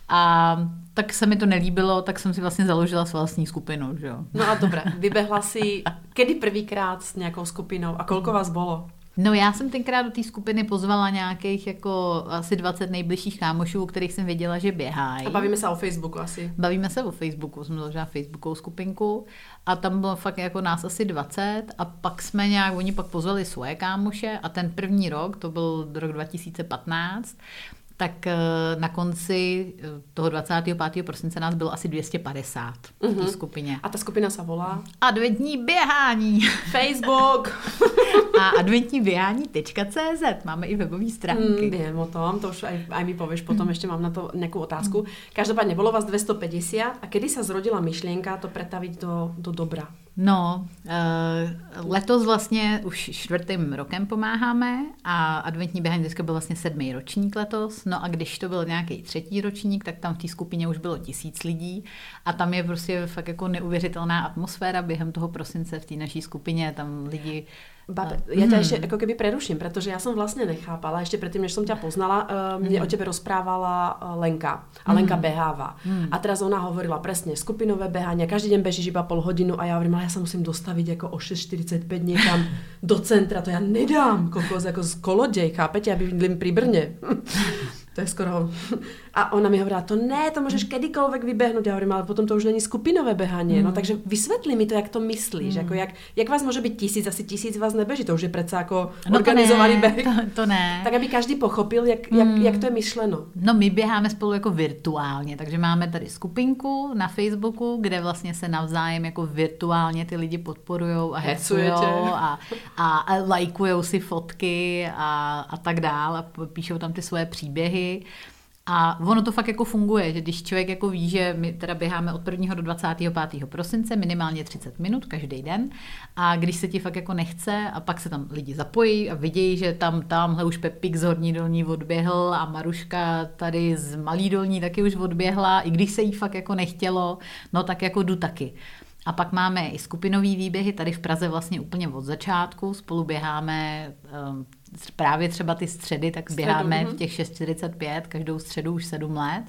A tak se mi to nelíbilo, tak jsem si vlastně založila s vlastní skupinu, že jo. No a dobré, vybehla si kedy prvýkrát s nějakou skupinou a kolko [laughs] vás bylo? No já jsem tenkrát do té skupiny pozvala nějakých jako asi 20 nejbližších kámošů, o kterých jsem věděla, že běhají. A bavíme se o Facebooku asi. Bavíme se o Facebooku, jsem založila Facebookovou skupinku a tam bylo fakt jako nás asi 20 a pak jsme nějak, oni pak pozvali svoje kámoše a ten první rok, to byl rok 2015, tak eh, na konci eh, toho 25. prosince nás bylo asi 250 v té skupině. A ta skupina se volá? Adventní běhání. [laughs] Facebook. [laughs] a adventní běhání.cz. Máme i webové stránky. Mm, vím o tom, to už aj, aj mi pověš potom, ještě mám na to nějakou otázku. Každopádně bylo vás 250 a kedy se zrodila myšlienka to pretavit do, do dobra? No, letos vlastně už čtvrtým rokem pomáháme a adventní běhání vždycky byl vlastně sedmý ročník letos. No a když to byl nějaký třetí ročník, tak tam v té skupině už bylo tisíc lidí a tam je prostě fakt jako neuvěřitelná atmosféra během toho prosince v té naší skupině. Tam lidi Babe, ja ťa ešte ako keby preruším, pretože ja som vlastne nechápala, ešte predtým, než som ťa poznala, uh, mne mm. o tebe rozprávala uh, Lenka. A Lenka mm. beháva. Mm. A teraz ona hovorila presne, skupinové behanie, každý deň bežíš iba pol hodinu a ja hovorím, ale ja sa musím dostaviť ako o 6.45 niekam [laughs] do centra, to ja nedám, kokos, ako z kolodej, chápete, ja bydlím pri Brne. [laughs] To je skoro... A ona mi hovorila, to ne, to můžeš kedykoľvek vybehnout. Já hovorím, ale potom to už není skupinové behanie. Mm. No takže vysvětli mi to, jak to myslíš. Mm. Jako jak, jak vás může být tisíc, asi tisíc vás nebeží. To už je přece jako no organizovaný beh. To, to ne. Tak, aby každý pochopil, jak, mm. jak, jak to je myšleno. No my běháme spolu jako virtuálně, takže máme tady skupinku na Facebooku, kde vlastně se navzájem jako virtuálně ty lidi podporujou a hecujou a, a, a lajkujou si fotky a, a tak dál a píšou tam ty svoje příběhy a ono to fakt jako funguje, že když člověk jako ví, že my teda běháme od 1. do 25. prosince minimálně 30 minut každý den a když se ti fakt jako nechce a pak se tam lidi zapojí a vidějí, že tam tamhle už Pepik z Horní dolní odběhl a Maruška tady z Malý dolní taky už odběhla, i když se jí fakt jako nechtělo, no tak jako jdu taky. A pak máme i skupinový výběhy, tady v Praze vlastně úplně od začátku, spolu běháme um, právě třeba ty středy, tak Středu, běháme v mhm. těch 6.45, každou středu už 7 let.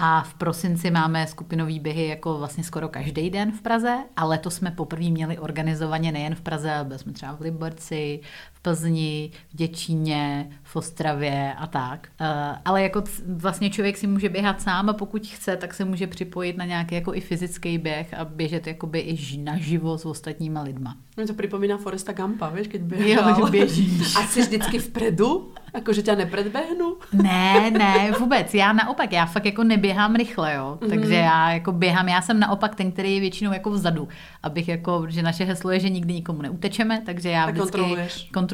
A v prosinci máme skupinový běhy jako vlastně skoro každý den v Praze a letos jsme poprvé měli organizovaně nejen v Praze, ale byli jsme třeba v Liberci, Plzni, v Děčíně, v Ostravě a tak. Uh, ale jako vlastně člověk si může běhat sám a pokud chce, tak se může připojit na nějaký jako i fyzický běh a běžet jakoby i naživo s ostatníma lidma. Mě to připomíná Foresta Gampa, víš, když běžel. Jo, [laughs] běžíš. A jsi vždycky vpredu? Jako, že tě nepredběhnu? Ne, ne, vůbec. Já naopak, já fakt jako neběhám rychle, jo. Mm-hmm. Takže já jako běhám, já jsem naopak ten, který je většinou jako vzadu. Abych jako, že naše heslo je, že nikdy nikomu neutečeme, takže já vždycky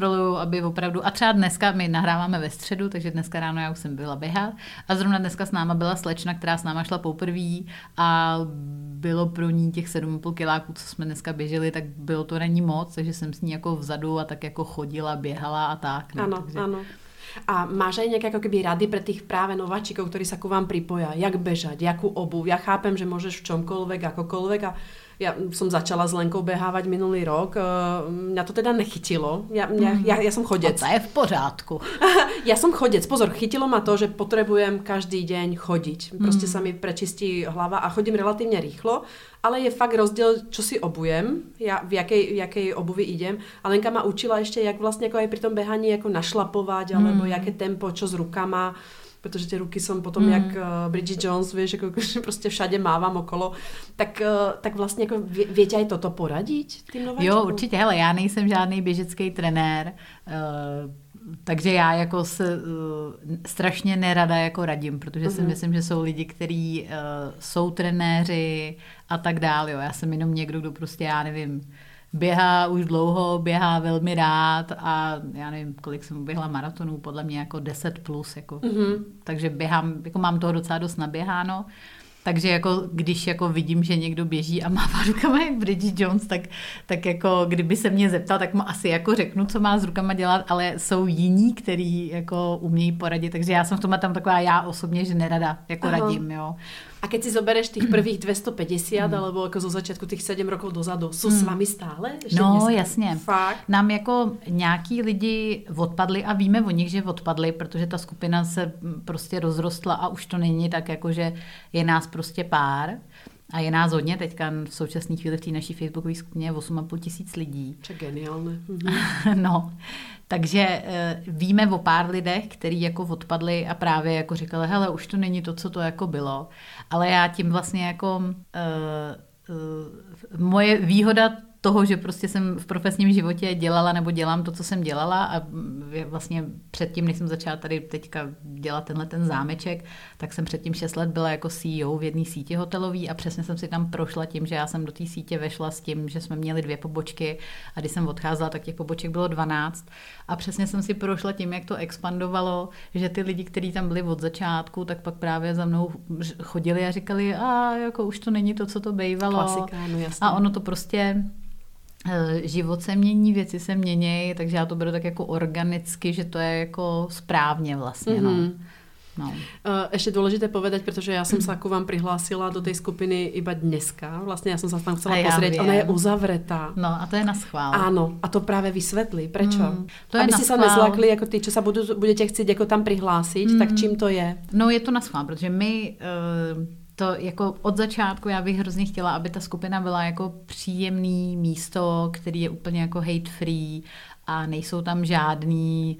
kontroluju, aby opravdu, a třeba dneska my nahráváme ve středu, takže dneska ráno já už jsem byla běhat a zrovna dneska s náma byla slečna, která s náma šla poprvé a bylo pro ní těch 7,5 kiláků, co jsme dneska běželi, tak bylo to není moc, takže jsem s ní jako vzadu a tak jako chodila, běhala a tak. No, ano, takže... ano. A máš aj nejaké ako keby rady pre tých práve nováčikov, ktorí sa ku vám pripoja? Jak bežať, jakú obu? Ja chápem, že môžeš v čomkoľvek, akokoľvek a ja som začala s Lenkou behávať minulý rok. Eh, mňa to teda nechytilo. Ja, ja, ja, ja som chodec. A to je v pořádku. [laughs] ja som chodec. Pozor, chytilo ma to, že potrebujem každý deň chodiť. Proste mm. sa mi prečistí hlava a chodím relatívne rýchlo, ale je fakt rozdiel, čo si obujem, ja, v jakej, v jakej obuvi idem. A Lenka ma učila ešte, jak vlastne ako aj pri tom behaní ako našlapovať, alebo mm. jaké tempo, čo s rukama protože ty ruky jsou potom mm. jak uh, Bridget Jones, víš, jako [laughs] prostě všade mávám okolo, tak, uh, tak vlastně jako vě, větě aj toto poradit tým nováčkům? Jo, určitě, hele, já nejsem žádný běžecký trenér, uh, takže já jako se uh, strašně nerada jako radím, protože mm-hmm. si mhm. myslím, že jsou lidi, kteří uh, jsou trenéři a tak dále. Jo. Já jsem jenom někdo, kdo prostě, já nevím, běhá už dlouho, běhá velmi rád a já nevím, kolik jsem uběhla maratonů, podle mě jako 10 plus, jako, mm-hmm. takže běhám, jako mám toho docela dost naběháno. Takže jako, když jako vidím, že někdo běží a má [laughs] rukama jak Bridget Jones, tak, tak jako kdyby se mě zeptal, tak mu asi jako řeknu, co má s rukama dělat, ale jsou jiní, kteří jako umějí poradit, takže já jsem v tomhle tam taková já osobně, že nerada jako Aha. radím, jo. A keď si zobereš tých prvých 250, mm. alebo jako zo začátku těch 7 rokov dozadu, jsou mm. s vámi stále? Ještě no, dneska? jasně. Fakt? Nám jako nějaký lidi odpadli a víme o nich, že odpadli, protože ta skupina se prostě rozrostla a už to není tak jako, že je nás prostě pár. A je nás hodně, teďka v současné chvíli v té naší facebookové skupině je 8,5 tisíc lidí. Čo geniálne. [laughs] Mhm. no, takže uh, víme o pár lidech, kteří jako odpadli a právě jako říkali, hele, už to není to, co to jako bylo. Ale já tím vlastně jako... Uh, uh, moje výhoda toho, že prostě jsem v profesním životě dělala nebo dělám to, co jsem dělala a vlastně předtím, než jsem začala tady teďka dělat tenhle ten zámeček, tak jsem předtím 6 let byla jako CEO v jedné síti hotelový a přesně jsem si tam prošla tím, že já jsem do té sítě vešla s tím, že jsme měli dvě pobočky a když jsem odcházela, tak těch poboček bylo 12 a přesně jsem si prošla tím, jak to expandovalo, že ty lidi, kteří tam byli od začátku, tak pak právě za mnou chodili a říkali, a jako už to není to, co to bývalo. Klasika, no jasně. A ono to prostě život se mění, věci se mění, takže já to beru tak jako organicky, že to je jako správně vlastně. Mm-hmm. No. Mhm. No. Uh, ešte dôležité povedať, pretože ja som sa ku vám prihlásila do tej skupiny iba dneska. Vlastne ja som sa tam chcela pozrieť. Ona je uzavretá. No a to je na schvál. Áno, a to práve vysvetlí. Prečo? Mm, to Aby ste sa nezlakli, ako tí, čo sa budú, budete chcieť ako tam prihlásiť, mm. tak čím to je? No je to na schvál, protože my... Uh, to jako od začátku já bych hrozně chtěla, aby ta skupina byla jako příjemný místo, který je úplně jako hate free a nejsou tam žádný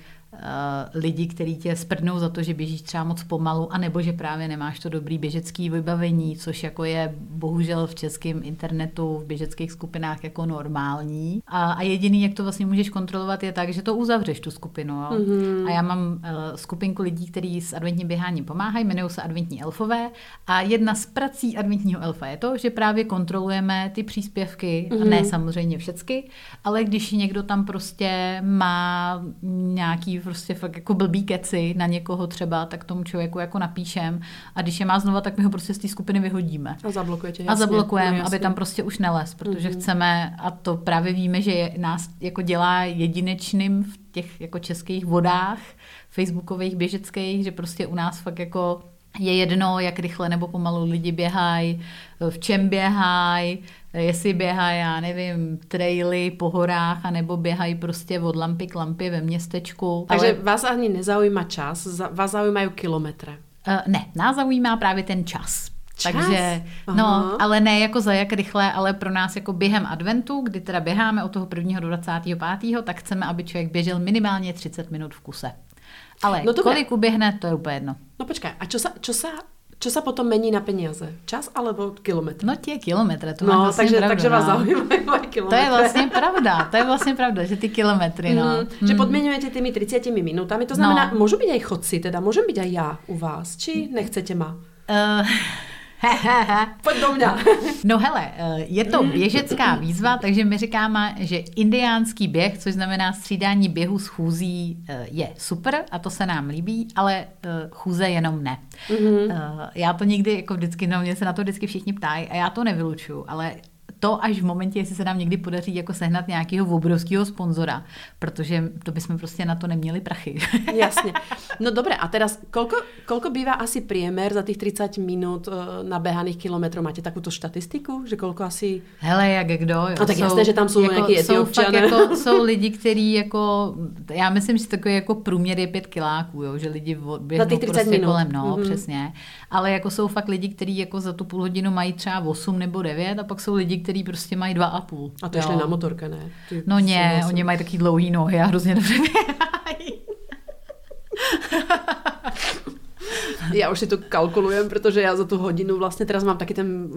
lidi, kteří tě sprdnou za to, že běžíš třeba moc pomalu, anebo že právě nemáš to dobrý běžecký vybavení, což jako je bohužel v českém internetu, v běžeckých skupinách jako normální. A, a jediný, jak to vlastně můžeš kontrolovat, je tak, že to uzavřeš tu skupinu. Jo? Mm-hmm. A já mám uh, skupinku lidí, kteří s adventním běháním pomáhají, jmenují se adventní elfové a jedna z prací adventního elfa je to, že právě kontrolujeme ty příspěvky, mm-hmm. ne samozřejmě všechny, ale když někdo tam prostě má nějaký prostě fakt jako blbý keci na někoho třeba, tak tomu člověku jako napíšem a když je má znova, tak my ho prostě z té skupiny vyhodíme. A zablokujete. Jasně, a zablokujeme, no, aby tam prostě už neles, protože mm-hmm. chceme, a to právě víme, že je, nás jako dělá jedinečným v těch jako českých vodách, facebookových, běžeckých, že prostě u nás fakt jako je jedno, jak rychle nebo pomalu lidi běhají, v čem běhají, jestli běhají, já nevím, traily po horách, anebo běhají prostě od lampy k lampě ve městečku. Takže ale... vás ani nezaujíma čas, vás zaujímají kilometry. Uh, ne, nás zaujímá právě ten čas. Čas? Takže, Aha. no, ale ne jako za jak rychle, ale pro nás jako během adventu, kdy teda běháme od toho 1. do 25. tak chceme, aby člověk běžel minimálně 30 minut v kuse. Ale no kolik uběhne, to je úplně jedno. No počkaj, a čo sa, čo sa čo sa potom mení na peniaze? Čas alebo kilometr? No tie kilometre, to no, vlastně takže, pravdu, takže vás no. zaujímajú aj kilometre. To je vlastně pravda, to je vlastně pravda, že ty kilometry, no. Mm, mm. Že podmienujete tými 30 minutami, to znamená, no. môžu byť aj chodci, teda môžem byť aj ja u vás, či nechcete ma? Uh, [laughs] Pojď do mě. [laughs] no hele, eh, je to běžecká výzva, takže my říkáme, že indiánský běh, což znamená střídání běhu s chůzí, eh, je super a to se nám líbí, ale eh, chůze jenom ne. Mm-hmm. Já to nikdy, jako vždycky, no mě se na to vždycky všichni ptají a já to nevylučuju, ale to až v momentě, jestli se nám někdy podaří jako sehnat nějakého obrovského sponzora, protože to bychom prostě na to neměli prachy. [laughs] Jasně. No dobré, a teraz kolko, kolko bývá asi priemer za těch 30 minut uh, naběhaných kilometrů? Máte takovou statistiku, že kolko asi... Hele, jak kdo, jo. No tak jsou, jasné, že tam jsou jako, nějaký jsou, jako, [laughs] jsou lidi, kteří jako, já myslím, že takový jako průměr je pět kiláků, jo, že lidi běhnou za těch 30 prostě minut. kolem, no, mm-hmm. přesně. Ale jako jsou fakt lidi, kteří jako za tu půl hodinu mají třeba 8 nebo 9 a pak jsou lidi, kteří prostě mají dva a půl. A to ještě na motorka, ne? Ty no ne, oni mají taky dlouhý nohy a hrozně dobře [laughs] [laughs] Já už si to kalkulujem, protože já za tu hodinu vlastně teraz mám taky ten...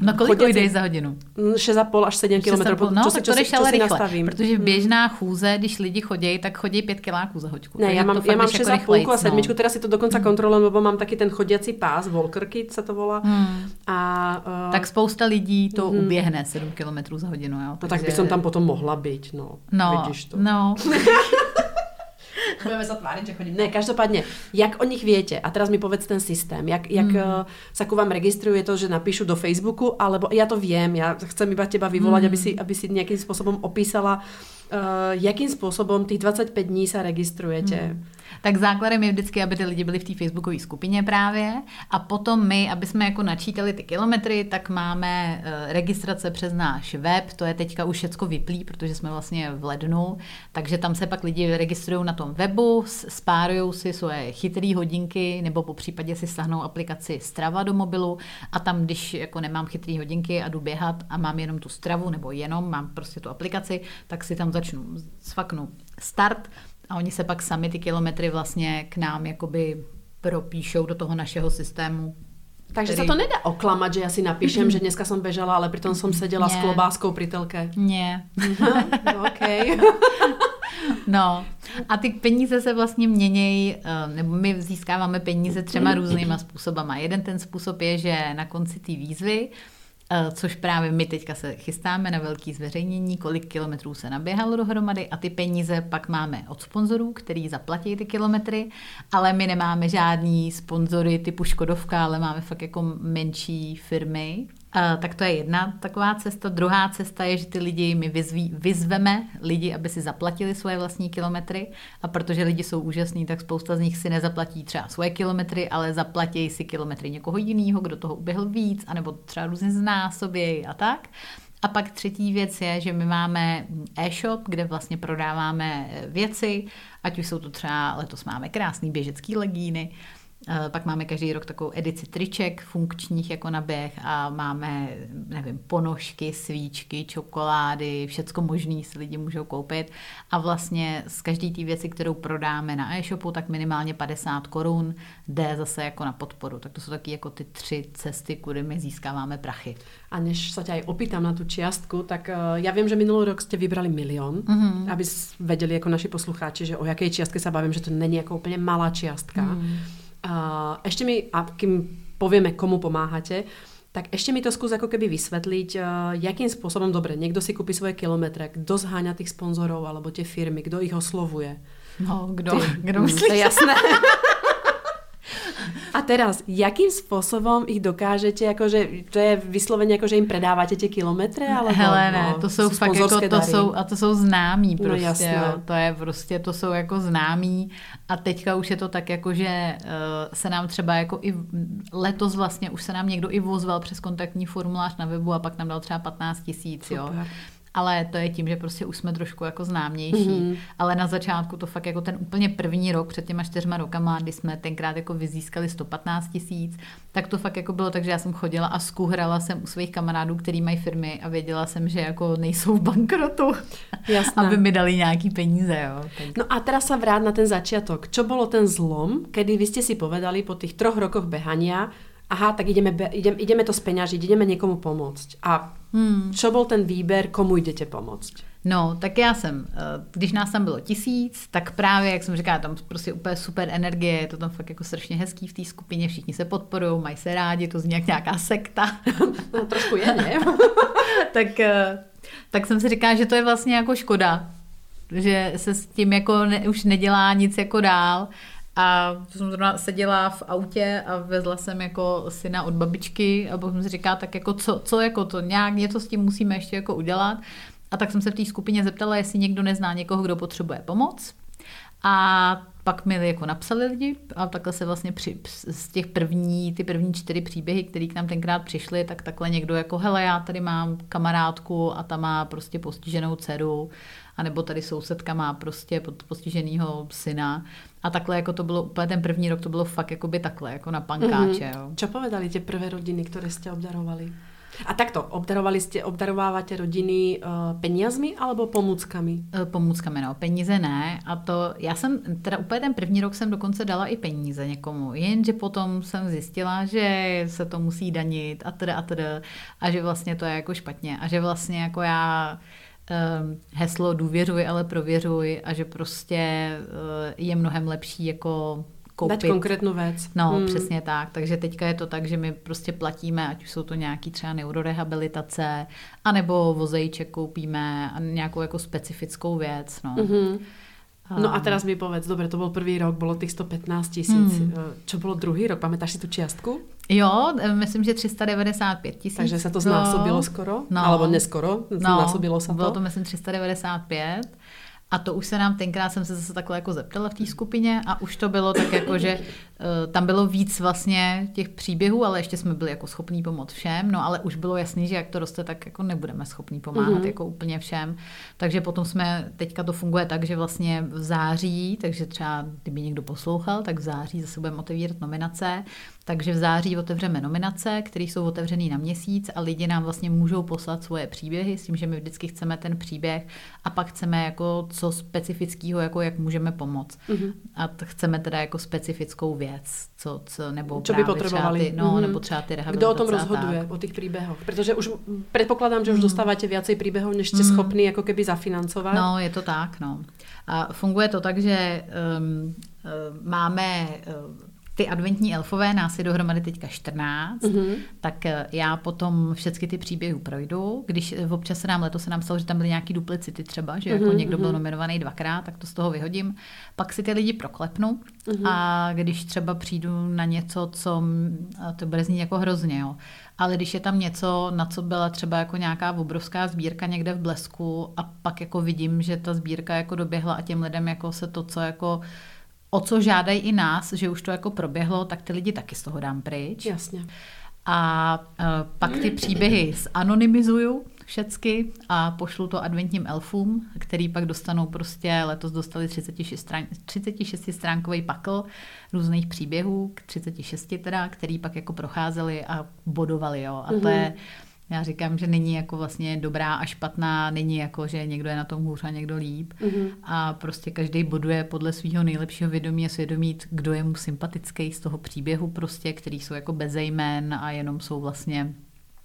No kolik jdeš za hodinu? 6,5 až 7 km. No, čo, tak to jdeš ale rychle, nastavím. protože běžná chůze, když lidi chodí, tak chodí 5 kiláků za hoďku. Ne, já mám, já mám 6,5 jako a 7, no. teda si to dokonce hmm. kontrolujem, lebo mám taky ten chodiací pás, Volker Kit se to volá. Hmm. A, uh... Tak spousta lidí to hmm. uběhne 7 km za hodinu. Jo, takže... No tak by som tam potom mohla být, no. No, Vidíš to. no. [laughs] Budeme sa tváriť, že chodím. Ne, každopádne, jak o nich viete? A teraz mi povedz ten systém. Jak, jak mm. sa ku vám registruje to, že napíšu do Facebooku, alebo ja to viem, ja chcem iba teba vyvolať, mm. aby, si, aby si nejakým spôsobom opísala, uh, jakým spôsobom tých 25 dní sa registrujete. Mm. Tak základem je vždycky, aby ty lidi byli v té facebookové skupině právě. A potom my, aby jsme jako načítali ty kilometry, tak máme uh, registrace přes náš web, to je teďka už všecko vyplý, protože jsme vlastně v lednu, takže tam se pak lidi registrují na tom webu, spárují si svoje chytré hodinky nebo po případě si stahnou aplikaci Strava do mobilu. A tam, když jako nemám chytré hodinky a jdu běhat a mám jenom tu stravu nebo jenom mám prostě tu aplikaci, tak si tam začnu, sfaknu start a oni se pak sami ty kilometry vlastně k nám jakoby propíšou do toho našeho systému. Takže který... sa to nedá oklamat, že ja si napíšem, že dneska som bežala, ale pritom som sedela Nie. s klobáskou pri telke. Nie. No, OK. [laughs] No a ty peníze se vlastně měnějí, eh, nebo my získáváme peníze třema různýma způsobama. Jeden ten způsob je, že na konci té výzvy Eh, což právě my teďka se chystáme na velký zveřejnění, kolik kilometrů se naběhalo dohromady a ty peníze pak máme od sponzorů, který zaplatí ty kilometry, ale my nemáme žádný sponzory typu Škodovka, ale máme fakt jako menší firmy, tak to je jedna taková cesta. Druhá cesta je, že ty lidi, my vyzví, vyzveme lidi, aby si zaplatili svoje vlastní kilometry a protože lidi jsou úžasní, tak spousta z nich si nezaplatí třeba svoje kilometry, ale zaplatí si kilometry někoho jiného, kdo toho uběhl víc, anebo třeba různě znásobějí a tak. A pak třetí věc je, že my máme e-shop, kde vlastně prodáváme věci, ať už jsou to třeba, letos máme krásný běžecký legíny, Eh, pak máme každý rok takovou edici triček funkčních jako na běh a máme, nevím, ponožky, svíčky, čokolády, všecko možný si lidi můžou koupit. A vlastně z každé té věci, kterou prodáme na e-shopu, tak minimálně 50 korun jde zase jako na podporu. Tak to jsou taky jako ty tři cesty, kudy my získáváme prachy. A než se tě aj opýtam na tu čiastku, tak uh, já vím, že minulý rok jste vybrali milion, mm-hmm. aby vedeli jako naši posluchači, že o jaké čiastke se bavím, že to není jako úplně malá čiastka. Mm. Uh, ešte mi, a kým povieme, komu pomáhate, tak ešte mi to skús ako keby vysvetliť, uh, jakým spôsobom, dobre, niekto si kúpi svoje kilometre, kto zháňa tých sponzorov alebo tie firmy, kto ich oslovuje. No, kdo, kdo myslíš? To je jasné. [laughs] A teraz, jakým spôsobom ich dokážete, akože, to je vyslovene, akože im predávate tie kilometre? Alebo, Hele, ne, no, to jsou fakt jako, to jsou, a to jsou známí no, prostě, no, jo, to je prostě, to jsou jako známí. A teďka už je to tak jako, že uh, se nám třeba jako i letos vlastně už se nám někdo i vozval přes kontaktní formulář na webu a pak nám dal třeba 15 tisíc, jo ale to je tím, že prostě už jsme trošku jako známější. Mm-hmm. Ale na začátku to fakt jako ten úplně první rok před těma čtyřma rokama, kdy jsme tenkrát jako vyzískali 115 tisíc, tak to fakt jako bylo tak, že já jsem chodila a skuhrala jsem u svých kamarádů, který mají firmy a věděla jsem, že jako nejsou v bankrotu, Jasné. [laughs] aby mi dali nějaký peníze. Jo. Tak... No a teraz se vrát na ten začátek. Co bylo ten zlom, kedy vy jste si povedali po těch troch rokoch behania, aha, tak ideme, ideme, ideme to speňažiť, ideme někomu pomoct. A hmm. čo byl ten výber, komu jdete pomoct? No, tak já jsem, eh, když nás tam bylo tisíc, tak právě, jak jsem říkala, tam prostě úplně super energie, je to tam fakt jako strašně hezký v té skupině, všichni se podporují, mají se rádi, to zní jak nějaká sekta. [laughs] no, trošku je, ne? [laughs] tak, eh, tak jsem si říkala, že to je vlastně jako škoda, že se s tím jako ne, už nedělá nic jako dál a jsem zrovna seděla v autě a vezla jsem jako syna od babičky a jsem si říká, tak jako co, co jako to, nějak něco s tím musíme ještě jako udělat. A tak jsem se v té skupině zeptala, jestli někdo nezná někoho, kdo potřebuje pomoc. A pak mi jako napsali lidi a takhle se vlastně při, z těch první, ty první čtyři příběhy, které k nám tenkrát přišly, tak takhle někdo jako, hele, já tady mám kamarádku a ta má prostě postiženou dceru, anebo tady sousedka má prostě postiženého syna. A takhle jako to bylo úplně ten první rok, to bylo fakt jako by takhle, jako na pankáče. Mm-hmm. Jo. Čo povedali tě prvé rodiny, které jste obdarovali? A takto, obdarovali jste, obdarováváte rodiny uh, peniazmi alebo pomůckami? Uh, pomůckami, no. Peníze ne. A to, já jsem, teda úplně ten první rok jsem dokonce dala i peníze někomu. Jenže potom jsem zjistila, že se to musí danit a teda a teda. A že vlastně to je jako špatně. A že vlastně jako já heslo důvěřuj, ale prověřuj a že prostě uh, je mnohem lepší jako koupit. Dať konkrétnu věc. No, hmm. přesně tak. Takže teďka je to tak, že my prostě platíme, ať už jsou to nějaký třeba neurorehabilitace, anebo vozejček koupíme a nějakou jako specifickou věc. No. Mm-hmm. No a teraz mi povedz, dobre, to byl první rok, bylo těch 115 tisíc. Hmm. Čo bylo druhý rok? Pamätáš si tu čiastku? Jo, myslím, že 395 tisíc. Takže se to znásobilo skoro? No. Alebo neskoro? No, Znásobilo se to? Bylo to, myslím, 395. A to už se nám tenkrát jsem se zase takhle jako zeptala v té skupině a už to bylo tak jako, že tam bylo víc vlastně těch příběhů, ale ještě jsme byli jako schopní pomoct všem, no ale už bylo jasný, že jak to roste, tak jako nebudeme schopní pomáhat mm-hmm. jako úplně všem. Takže potom jsme, teďka to funguje tak, že vlastně v září, takže třeba kdyby někdo poslouchal, tak v září zase budeme otevírat nominace, takže v září otevřeme nominace, které jsou otevřené na měsíc a lidi nám vlastně můžou poslat svoje příběhy s tím, že my vždycky chceme ten příběh a pak chceme jako co specifického, jako jak můžeme pomoct. Mm-hmm. A chceme teda jako specifickou věc, co, co nebo čo by potřebovali. Ty, no, mm-hmm. nebo třeba ty Kdo o tom rozhoduje, o těch příběhoch? Protože už předpokládám, že už mm. dostáváte viacej příběhů, než jste mm. schopni jako keby zafinancovat. No, je to tak, no. A funguje to tak, že um, um, máme um, ty adventní elfové, nás je dohromady teďka 14, mm-hmm. tak eh, já potom všechny ty příběhy projdu. Když občas se nám letos se nám stalo, že tam byly nějaký duplicity třeba, že jako mm-hmm. někdo byl mhm. nominovaný dvakrát, tak to z toho vyhodím. Pak si ty lidi proklepnu mm-hmm. a když třeba přijdu na něco, co to bude znít jako hrozně, jo. Ale když je tam něco, na co byla třeba jako nějaká obrovská sbírka někde v blesku a pak jako vidím, že ta sbírka jako doběhla a těm lidem jako se to, co jako o co žádají i nás, že už to jako proběhlo, tak ty lidi taky z toho dám pryč. Jasně. A uh, pak ty příběhy zanonymizuju všecky a pošlu to adventním elfům, který pak dostanou prostě, letos dostali 36, strán, 36 stránkový pakl různých příběhů, 36 teda, který pak jako procházeli a bodovali, jo. A mm-hmm. to je já říkám, že není jako vlastně dobrá a špatná, není jako, že někdo je na tom hůř a někdo líp. Mm-hmm. A prostě každý boduje podle svého nejlepšího vědomí a svědomí, kdo je mu sympatický z toho příběhu prostě, který jsou jako bezejmen a jenom jsou vlastně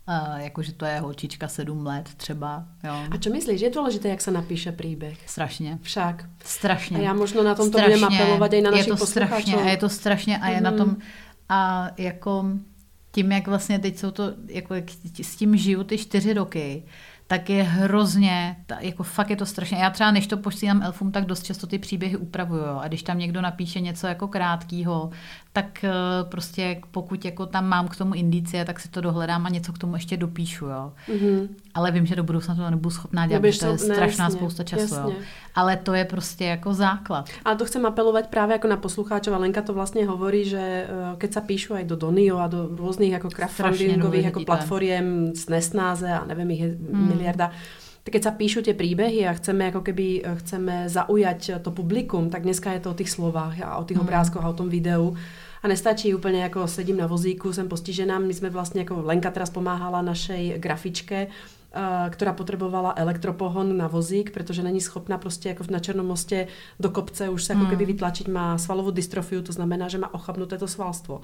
Uh, jakože to je holčička sedm let třeba. Jo. A co myslíš, je důležité, jak se napíše příběh? Strašně. Však. Strašně. A já možno na tom to budeme apelovat i na našich Je to strašně a je to strašně a je mm. na tom a jako tím, jak vlastně teď jsou to, jako jak s tím žiju ty čtyři roky, tak je hrozně, jako fakt je to strašně. Já třeba než to posílám elfům, tak dost často ty příběhy upravuju. A když tam někdo napíše něco jako krátkýho, tak eh, prostě pokud jako tam mám k tomu indicie, tak si to dohledám a něco k tomu ještě dopíšu. Jo. Mm-hmm. Ale vím, že do budoucna to nebudu schopná dělat, protože to je strašná jasně, spousta času. Jo. Ale to je prostě jako základ. Ale to chcem apelovat právě jako na poslucháčov. Lenka to vlastně hovorí, že eh, keď sa píšu aj do Donio a do různých jako crowdfundingových jako platform s Nesnáze a nevím, ich je mm. miliarda, tak keď sa píšu tie príbehy a chceme ako keby eh, chceme zaujať to publikum, tak dneska je to o tých slovách a o tých mm. obrázkoch a o tom videu. A nestačí úplně jako sedím na vozíku, jsem postižená. My jsme vlastně jako Lenka teraz pomáhala našej grafičke, eh, která potřebovala elektropohon na vozík, protože není schopná prostě jako na Černom mostě do kopce už se jako keby vytlačit, má svalovou dystrofiu, to znamená, že má ochabnuté to svalstvo.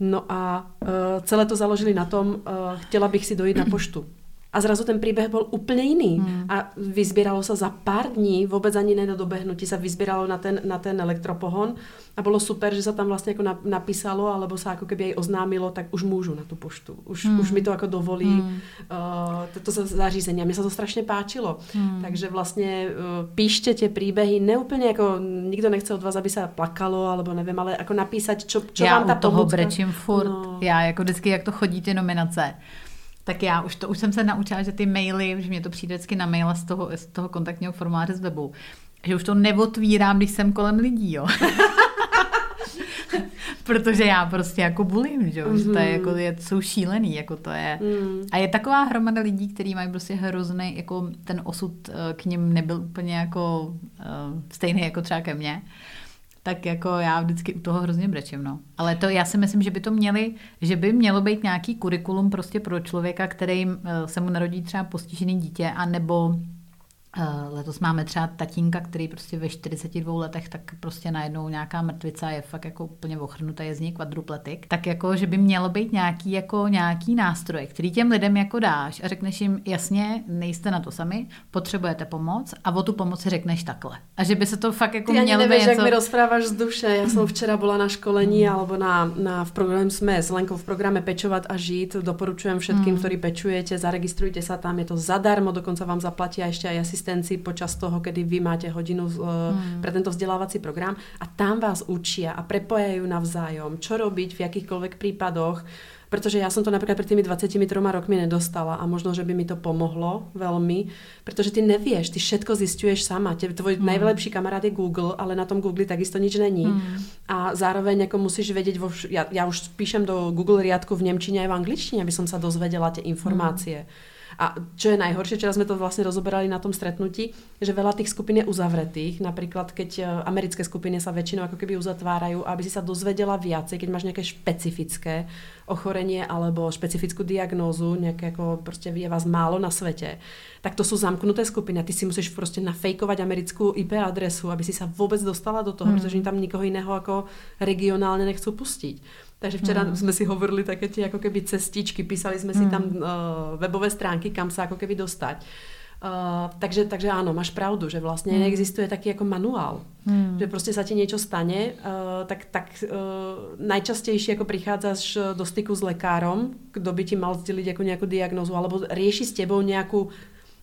No a uh, celé to založili na tom, uh, chtěla bych si dojít na poštu a zrazu ten příběh byl úplně jiný. Hmm. A vyzbíralo se za pár dní, vůbec ani ne na dobehnutí, se vyzbíralo na ten, na ten elektropohon a bylo super, že se tam vlastně jako napísalo, alebo se jako keby jej oznámilo, tak už můžu na tu poštu. Už, hmm. už mi to jako dovolí hmm. uh, to, to zařízení. A mně se to strašně páčilo. Hmm. Takže vlastně uh, píšte tě příběhy, neúplně jako nikdo nechce od vás, aby se plakalo, alebo nevím, ale jako napísat, čo, čo Já vám ta toho pomůcka... brečím furt. No. Já jako vždycky, jak to chodí ty nominace tak já už to už jsem se naučila, že ty maily, že mě to přijde vždycky na maila z toho, z toho kontaktního formuláře z webu, že už to neotvírám, když jsem kolem lidí, jo. [laughs] Protože já prostě jako bulím, že, mm-hmm. to je jako, je, jsou šílený, jako to je. Mm. A je taková hromada lidí, kteří mají prostě hrozný, jako ten osud eh, k ním nebyl úplně jako uh, stejný jako třeba ke mně tak jako já vždycky u toho hrozně brečím, no. Ale to já si myslím, že by to měli, že by mělo být nějaký kurikulum prostě pro člověka, který eh, se mu narodí třeba postižený dítě, anebo letos máme třeba tatínka, který prostě ve 42 letech tak prostě najednou nějaká mrtvica je fakt jako úplně ochrnutá, je z ní kvadrupletik. Tak jako, že by mělo být nějaký jako nějaký nástroj, který těm lidem jako dáš a řekneš jim jasně, nejste na to sami, potřebujete pomoc a o tu pomoc řekneš takhle. A že by se to fakt jako Ty mělo nevíš, něco... jak mi rozpráváš z duše. Já jsem včera byla na školení alebo na, na v programu jsme s Lenkou v programe Pečovat a žít. Doporučujem všetkým, mm. ktorí pečujete, zaregistrujte sa tam, je to zadarmo, dokonca vám zaplatí a ešte aj asistenci počas toho, kedy vy máte hodinu hmm. pre tento vzdelávací program a tam vás učia a prepojajú navzájom, čo robiť v jakýchkoľvek prípadoch, Protože já jsem to například před tými 23 rokmi nedostala a možno, že by mi to pomohlo velmi, protože ty nevíš, ty všetko zistuješ sama. Tě, tvoj hmm. nejlepší kamarád je Google, ale na tom Google takisto nič není. Hmm. A zároveň jako musíš vědět, vo, já, já už píšem do Google riadku v Němčině a v angličtině, aby som sa dozvedela tie informácie. Hmm. A čo je najhoršie, včera sme to vlastne rozoberali na tom stretnutí, že veľa tých skupín je uzavretých. Napríklad, keď e, americké skupiny sa väčšinou ako keby uzatvárajú, aby si sa dozvedela viacej, keď máš nejaké špecifické ochorenie alebo špecifickú diagnózu, nejaké ako proste je vás málo na svete, tak to sú zamknuté skupiny a ty si musíš proste nafejkovať americkú IP adresu, aby si sa vôbec dostala do toho, mm. pretože tam nikoho iného ako regionálne nechcú pustiť. Takže včera mm. jsme si hovorili také ty jako keby cestičky, písali jsme si tam uh, webové stránky, kam se jako keby dostať. Uh, takže, takže áno, máš pravdu, že vlastně mm. neexistuje taký jako manuál. Mm. Že prostě sa ti niečo stane, uh, tak, tak uh, najčastejšie jako prichádzaš do styku s lekárom, kdo by ti mal sdělit jako nějakou diagnózu, alebo rieši s tebou nějakou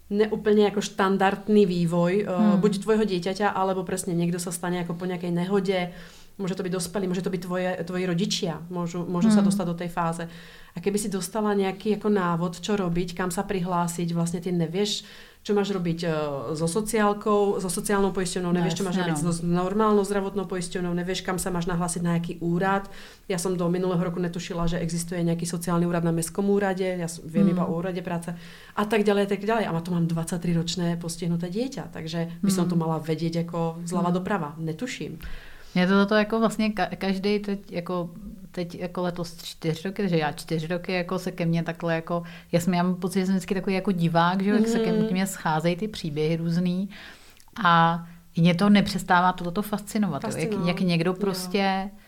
neúplně jako štandardný vývoj, uh, mm. buď tvojho dieťaťa, alebo presne niekto sa stane jako po nejakej nehode, Môže to byť dospelí, môže to byť tvoje, tvoji rodičia, môžu, môžu hmm. sa dostať do tej fáze. A keby si dostala nejaký ako návod, čo robiť, kam sa prihlásiť, vlastne ty nevieš, čo máš robiť uh, so sociálkou, so sociálnou poisťovnou, nevieš, čo máš robiť no. s normálnou zdravotnou poisťovnou, nevieš, kam sa máš nahlásiť na nejaký úrad. Ja som do minulého roku netušila, že existuje nejaký sociálny úrad na mestskom úrade, ja viem mm. iba o úrade práce a tak ďalej, tak ďalej. A má to mám 23-ročné postihnuté dieťa, takže by som to mala vedieť ako zľava mm. doprava. Netuším. Mě to, to jako vlastně každý teď jako teď jako letos čtyři roky, že já čtyři roky jako se ke mně takhle jako, já, jsem, já mám pocit, že jsem vždycky takový jako divák, že jak mm. se ke mhm. mně scházejí ty příběhy různý a mě to nepřestává toto fascinovat, fascinovat. Jak, jak někdo prostě jo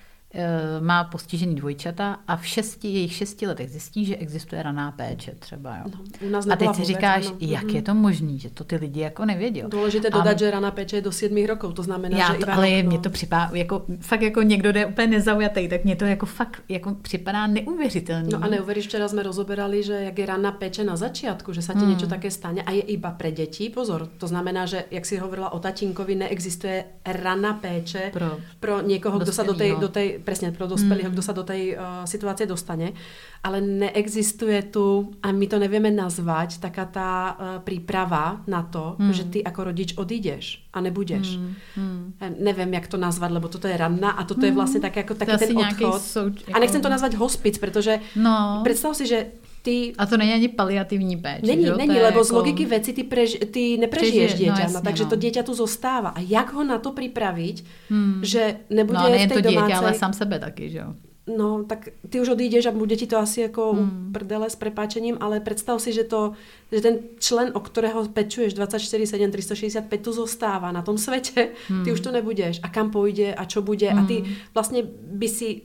má postižený dvojčata a v šesti, jejich šesti letech zjistí, že existuje raná péče třeba. Jo. No, u nás a teď si říkáš, ano. jak je to možné, že to ty lidi jako nevědí. Důležité dodat, a... že raná péče je do sedmi rokov, to znamená, já že to, Ale mě to připadá, jako, fakt jako někdo jde úplně nezaujatý, tak mě to jako fakt jako připadá neuvěřitelný. No a neuvěříš, včera jsme rozoberali, že jak je raná péče na začátku, že se ti hmm. něco také stane a je iba pre děti, pozor, to znamená, že jak si hovorila o tatínkovi, neexistuje raná péče pro, pro někoho, kdo se do té, do tej presne pro dospelého, mm. kdo sa do tej uh, situácie dostane, ale neexistuje tu, a my to nevieme nazvať, taká tá uh, príprava na to, mm. že ty ako rodič odídeš a nebudeš. Mm. Mm. Neviem, jak to nazvat, lebo toto je ranná a toto mm. je vlastně tak jako taký ten odchod. Souč, jako... A nechcem to nazvat hospic, protože no. představ si, že ty... A to není ani paliativní péče. Není, jo? není, lebo jako... z logiky věci ty, prež, ty neprežiješ Přežije, dieťa, no, jasně, takže no. to dieťa tu zostává. A jak ho na to připravit, hmm. že nebude no, v té to dieťa, domácej... ale sám sebe taky, že jo? No, tak ty už odídeš a bude ti to asi jako hmm. prdele s prepáčením, ale představ si, že, to, že ten člen, o kterého pečuješ 24-7, 365, tu zostává na tom světě, hmm. ty už to nebudeš. A kam půjde a čo bude. Hmm. A ty hmm. vlastně by si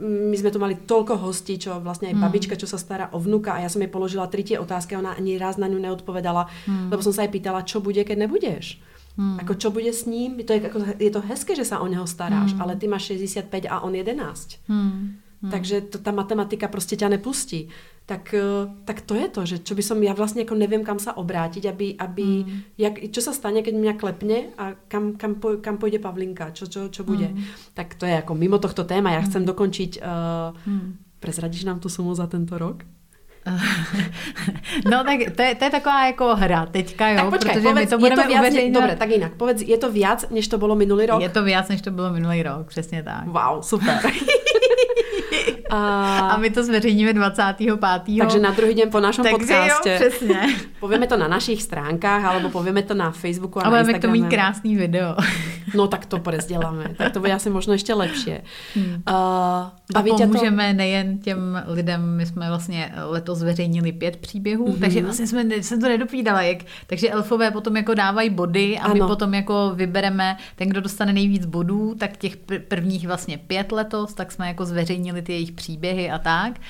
my sme tu mali toľko hostí, čo vlastne aj mm. babička, čo sa stará o vnuka a ja som jej položila tie otázky a ona ani raz na ňu neodpovedala, mm. lebo som sa jej pýtala, čo bude, keď nebudeš. Mm. Ako čo bude s ním? To je, ako, je to hezké, že sa o neho staráš, mm. ale ty máš 65 a on 11. Mm. Hmm. Takže to, ta matematika prostě tě nepustí. Tak, eh, tak to je to, že čo by som, ja vlastně jako nevím, kam se obrátit, aby, aby hmm. jak, čo se stane, keď mě klepne a kam, kam, po, kam půjde Pavlinka, čo, čo, čo bude. Hmm. Tak to je jako mimo tohto téma. Já chcem hmm. dokončit, uh, hmm. prezradíš nám tu sumu za tento rok? [laughs] no tak to je, to je taková jako hra teďka, jo, tak počkej, protože povedz, my to budeme je to viac, uveřejňovat. Dobre, tak jinak, povedz, je to viac, než to bylo minulý rok? Je to viac, než to bylo minulý rok, přesně tak. Wow, super. [laughs] [laughs] A... a my to zveřejníme 25. Takže na druhý den po našem podcastě. Jo, přesně. [laughs] Povíme to na našich stránkách, alebo povíme to na Facebooku a, a na Instagramu. to mít krásný video. No tak to prezděláme. Tak to bude asi možno ještě lepší. Hmm. Uh, a pomůžeme to... nejen těm lidem, my jsme vlastně letos zveřejnili pět příběhů, mm-hmm. takže vlastně jsme, jsem to nedopídala, jak, takže elfové potom jako dávají body a ano. my potom jako vybereme ten, kdo dostane nejvíc bodů, tak těch prvních vlastně pět letos, tak jsme jako zveřejnili ty jejich příběhy a tak.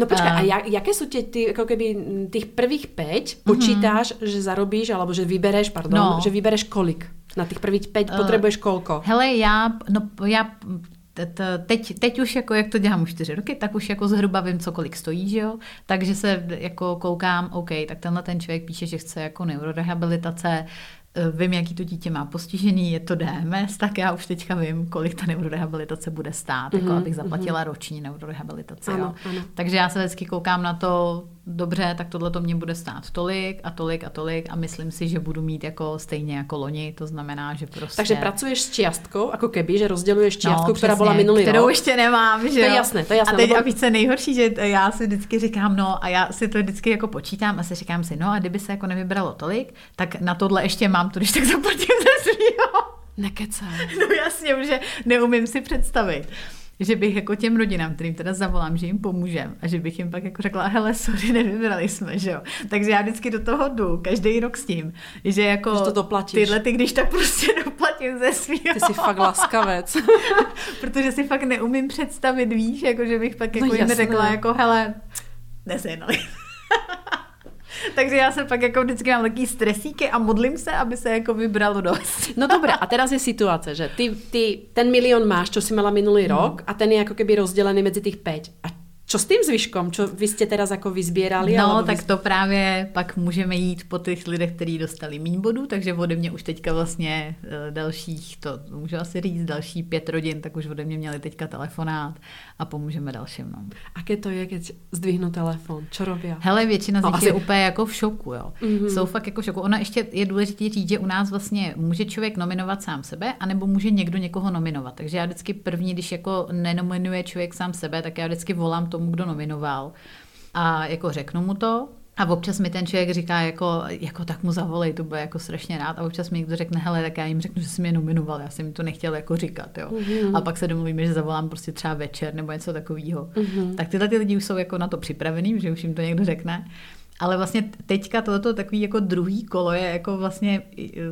No počkej, a jak, jaké jsou tě ty, jako keby těch prvých pět mhm. počítáš, mm-hmm. že zarobíš, alebo že vybereš, pardon, no. že vybereš kolik? Na těch prvních pět uh, potřebuješ kolko? Hele, já, no, já teď, teď už jako, jak to dělám už čtyři roky, tak už jako zhruba vím, co kolik stojí, že jo? Takže se jako koukám, OK, tak tenhle ten člověk píše, že chce jako neurorehabilitace, Eh, vím, jaký to dítě má postižený, je to DMS, tak já už teďka vím, kolik ta neurorehabilitace bude stát, mm-hmm, jako mhm, abych zaplatila mm-hmm. roční neurorehabilitaci. Ano, jo. Ano. Takže já se vždycky koukám na to, dobře, tak tohle to mě bude stát tolik a tolik a tolik a myslím si, že budu mít jako stejně jako loni, to znamená, že prostě... Takže pracuješ s čiastkou, jako keby, že rozděluješ čiastku, no, která byla minulý kterou rok. ještě nemám, že To je jasné, to je jasné. A teď, lebo... a se nejhorší, že já si vždycky říkám, no a já si to vždycky jako počítám a si říkám si, no a kdyby se jako nevybralo tolik, tak na tohle ještě mám to, když tak zaplatím ze svýho. Nekecám. [laughs] No jasně, že neumím si představit že bych jako těm rodinám, kterým teda zavolám, že jim pomůžem a že bych jim pak jako řekla, hele, sorry, [laughs] nevybrali jsme, že jo. Takže já vždycky do toho jdu, každý rok s tím, že jako že to doplatíš. tyhle ty, když tak prostě [laughs] doplatím ze svého. Ty jsi fakt laskavec. [laughs] Protože si fakt neumím představit, víš, jako že bych pak no jako no, jim řekla, jako hele, nesehnali. [laughs] Takže já se pak jako vždycky mám taký stresíky a modlím se, aby se jako vybralo dost. No dobré, a teraz je situace, že ty, ty ten milion máš, čo si mala minulý hmm. rok a ten je jako keby rozdelený mezi těch 5. A Čo s tým zvyškom? Čo vy ste teraz jako vyzbierali? No, tak vy... to právě pak můžeme jít po těch lidech, kteří dostali míň bodů, takže ode mě už teďka vlastně eh, dalších, to můžu asi říct, další pět rodin, tak už ode mě měli teďka telefonát a pomůžeme dalším. No. Aké to je, keď zdvihnu telefon? Čo robí? Hele, většina z no, nich asi... je úplně jako v šoku, jo. Mm-hmm. Jsou fakt jako v šoku. Ona ještě je důležité říct, že u nás vlastně může člověk nominovat sám sebe, anebo může někdo někoho nominovat. Takže já vždycky první, když jako nenominuje člověk sám sebe, tak já vždycky volám tomu, kdo nominoval a jako řeknu mu to, a občas mi ten člověk říká, jako, jako tak mu zavolej, to bude jako strašně rád. A občas mi někdo řekne, hele, tak já jim řeknu, že jsem je nominoval, já jsem jim to nechtěl jako říkat. Jo. Mm-hmm. A pak se domluvíme, že zavolám prostě třeba večer nebo něco takového. Mm-hmm. Tak tyhle ty lidi už jsou jako na to připravený, že už jim to někdo řekne. Ale vlastně teďka tohoto takový jako druhý kolo je jako vlastně,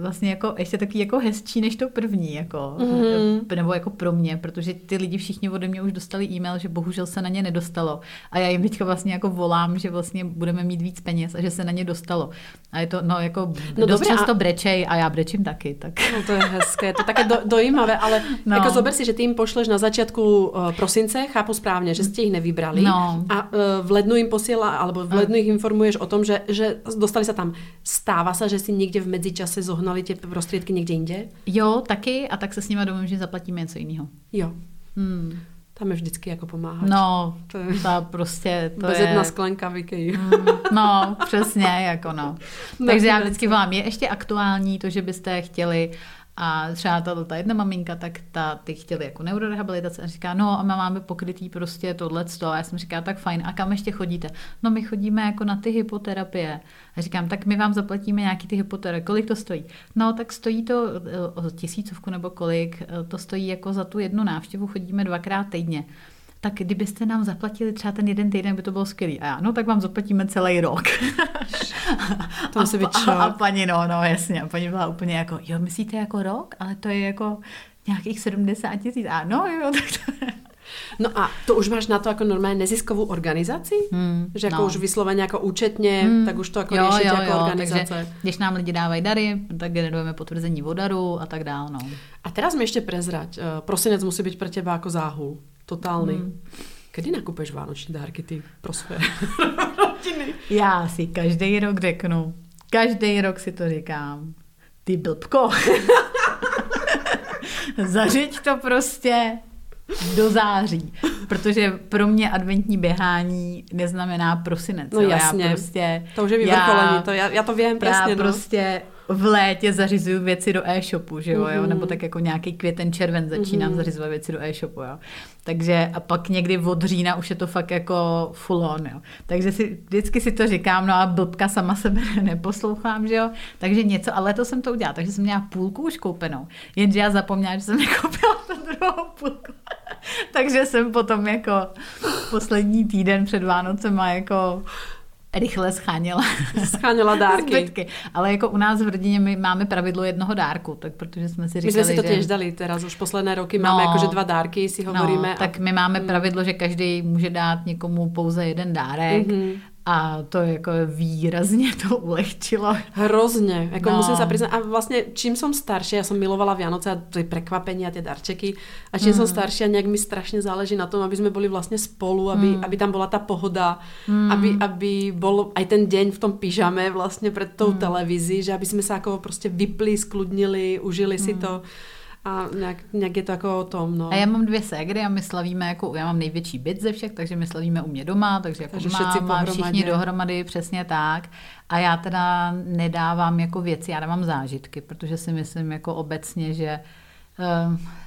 vlastně jako ještě takový jako hezčí než to první, jako, mm. nebo jako pro mě, protože ty lidi všichni ode mě už dostali e-mail, že bohužel se na ně nedostalo. A já jim teďka vlastně jako volám, že vlastně budeme mít víc peněz a že se na ně dostalo. A je to, no jako no, dost často a... brečej a já brečím taky. Tak. No to je hezké, to je také do, dojímavé, ale no. jako zober si, že ty jim pošleš na začátku uh, prosince, chápu správně, že jste jich nevybrali no. a uh, v lednu jim posílá, alebo v lednu jich informuješ hovoríš o tom, že, že dostali sa tam. Stáva sa, že si někde v medzičase zohnali tie prostriedky někde jinde? Jo, taky a tak se s nimi domluvím, že zaplatíme něco jiného. Jo. Hmm. Tam je vždycky jako pomáhat. No, to je ta prostě, to Bez je... jedna sklenka v Mm, no, přesně, jako no. [laughs] no Takže já vždycky vám je ještě aktuální to, že byste chtěli a třeba ta, ta jedna maminka, tak ta, ty chtěli jako neurorehabilitace a říká, no a my máme pokrytý prostě tohle a já jsem říká, tak fajn, a kam ještě chodíte? No my chodíme jako na ty hypoterapie. A říkám, tak my vám zaplatíme nějaký ty hypoterapie, kolik to stojí? No tak stojí to o tisícovku nebo kolik, to stojí jako za tu jednu návštěvu, chodíme dvakrát týdně tak kdybyste nám zaplatili třeba ten jeden týden, by to bylo skvělý. A já, no tak vám zaplatíme celý rok. [laughs] to musí být a, a, paní, no, no jasně, a paní byla úplně jako, jo, myslíte jako rok? Ale to je jako nějakých 70 tisíc. A no jo, [laughs] tak to. No a to už máš na to jako normálně neziskovou organizaci? Hmm, že jako no. už vysloveně jako účetně, hmm. tak už to jako jo, jo, jako jo, organizace. Takže, když nám lidi dávají dary, tak generujeme potvrzení o daru a tak dále. No. A teraz mi ještě prezrať. Uh, prosinec musí být pro teba jako záhul. Totálny. Hmm. Kdy nakupuješ vánoční dárky ty pro své [laughs] rodiny? Já si každý rok řeknu, každý rok si to říkám, ty blbko. [laughs] Zařiď to prostě do září, protože pro mě adventní běhání neznamená prosinec. No jasně, já prostě, to už je vyvrcholení, já, to, já, já to vím přesně. Já no. prostě v létě zařizuju věci do e-shopu, že jo, mm-hmm. jo? nebo tak jako nějaký květen, červen začínám mm-hmm. zařizovat věci do e-shopu, jo. Takže a pak někdy od října už je to fakt jako full on, jo. Takže si, vždycky si to říkám, no a blbka sama sebe [laughs] neposlouchám, že jo. Takže něco, ale to jsem to udělala, takže jsem měla půlku už koupenou, jenže já zapomněla, že jsem [laughs] nekoupila tu druhou půlku. [laughs] takže jsem potom jako poslední týden před Vánocema jako rychle scháněla, scháněla [laughs] dárky. Zbytky. Ale jako u nás v rodině my máme pravidlo jednoho dárku, tak protože jsme si říkali, My jsme si to těž dali teraz, už posledné roky no, máme jakože dva dárky, si no, hovoríme. No, tak my máme pravidlo, že každý může dát někomu pouze jeden dárek. Mm-hmm A to jako výrazně to ulehčilo. Hrozně, jako No. musím sa priznať. A vlastne, čím som staršia, ja som milovala Vianoce a tie prekvapenia, tie darčeky. A čím Mm. som staršia, nejak mi strašne záleží na tom, aby sme boli vlastne spolu, aby, Mm. aby tam bola tá pohoda, aby, aby bol aj ten deň v tom pyžame vlastne pred tou Mm. televízií, že aby sme sa ako prostě vypli, skludnili, užili si to. A nějak, nějak je to jako o tom, no. A já mám dvě ségry a my slavíme jako, já mám největší byt ze všech, takže my slavíme u mě doma, takže jako Takže máma, pohromadě. všichni dohromady, přesně tak. A já teda nedávám jako věci, já dávám zážitky, protože si myslím jako obecně, že ehm,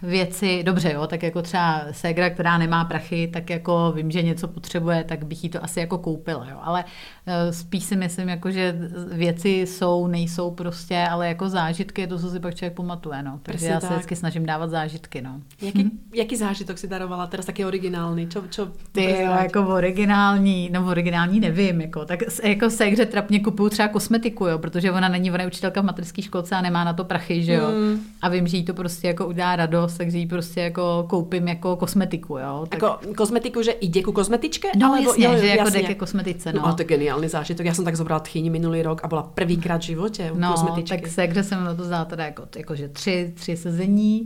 věci, dobře jo, tak jako třeba ségra, která nemá prachy, tak jako vím, že něco potřebuje, tak bych jí to asi jako koupila, jo, ale eh, spíš si myslím jako, že věci jsou, nejsou prostě, ale jako zážitky je to, co si pak člověk pamatuje, no. Takže Přesně já se tak. vždycky snažím dávat zážitky, no. Jaký, jaký zážitok si darovala teraz, taký originálny? Čo, čo Ty jo, jako originální, no originální nevím, jako, tak jako se hře trapně kupuju třeba kosmetiku, jo, protože ona není, ona je učitelka v materské školce a nemá na to prachy, že jo. Mm. A vím, že jí to prostě jako udělá radost, takže jí prostě jako koupím jako kosmetiku, jo. Tak, Ako kozmetiku, že ide ku kozmetičke? no Alebo- jasně, jo, že jako jde ke kosmetice, No. no. no to je geniálny zážitok. Ja som tak zobrala tchyni minulý rok a bola prvýkrát v živote u No, kozmetičky. tak se hře jsem na to vzala teda jako, jako že tři, tři sezení,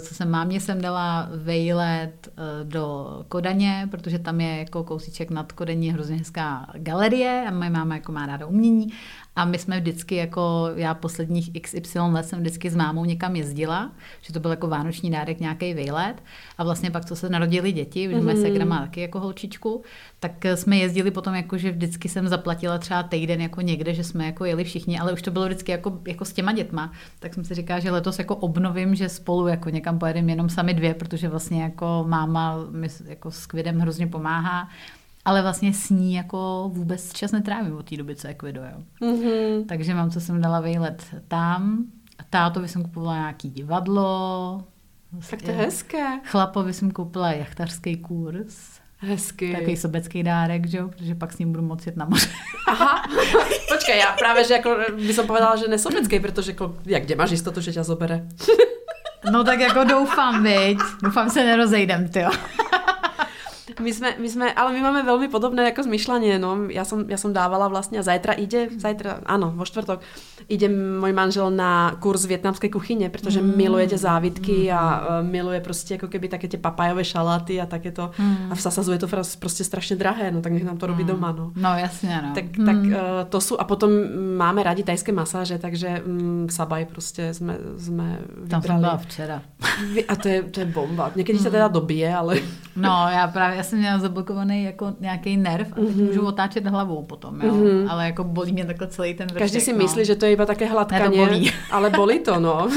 co jsem mámě jsem dala vejlet eh, do Kodaně, protože tam je jako kousíček nad Kodaní hrozně hezká galerie a moje máma jako má ráda umění. A my jsme vždycky jako, já posledních XY let jsem vždycky s mámou někam jezdila, že to byl jako vánoční dárek nějaký vejlet. A vlastně pak, co se narodili děti, už moje segra má taky jako holčičku, tak eh, jsme jezdili potom jako, že vždycky jsem zaplatila třeba týden jako někde, že jsme jako jeli všichni, ale už to bylo vždycky jako, jako s těma dětma, tak jsem si říkala, že letos jako obnovím, že spolu jako někam pojedeme jenom sami dvě, protože vlastně jako máma mi s- jako s Kvidem hrozně pomáhá, ale vlastně s ní jako vůbec čas netrávím od té doby, co je Kvido, jo. Mhm. Takže mám, co jsem dala vejlet tam. Tátovi jsem kupovala nějaký divadlo. Tak to je hezké. Chlapovi jsem koupila jachtařský kurz. Hezky. Takový sobecký dárek, že jo? Protože pak s ním budu moci jet na moře. Aha, [laughs] počkaj, ja práve, že ako by som povedala, že nesobeckej, pretože ako, jak, kde máš istotu, že ťa zobere? No tak jako doufám, viď? Doufám se nerozejdem, ty My sme, my sme, ale my máme veľmi podobné ako zmyšľanie, no. Ja som, ja som dávala vlastne, a zajtra ide, zajtra, áno, vo štvrtok, ide môj manžel na kurz vietnamskej kuchyne, pretože mm. miluje tie závitky mm. a uh, miluje prostě ako keby také tie papajové šaláty a takéto. Mm. A v Sasazu je to prostě strašne drahé, no tak nech nám to robí doma, no. No jasně, no. Tak, tak uh, to sú, a potom máme rádi tajské masáže, takže um, Sabaj prostě jsme, jsme Tam jsem vybrali. byla včera. A to je, to je bomba. Někdy se teda dobije, ale... No, já právě, já jsem měla zablokovaný jako nějaký nerv a teď Mhm. můžu otáčet hlavou potom, jo. Mhm. Ale jako bolí mě takhle celý ten vršek, Každý si no. myslí, že to je iba také hladkanie, Ne, bolí. [laughs] ale bolí to, no.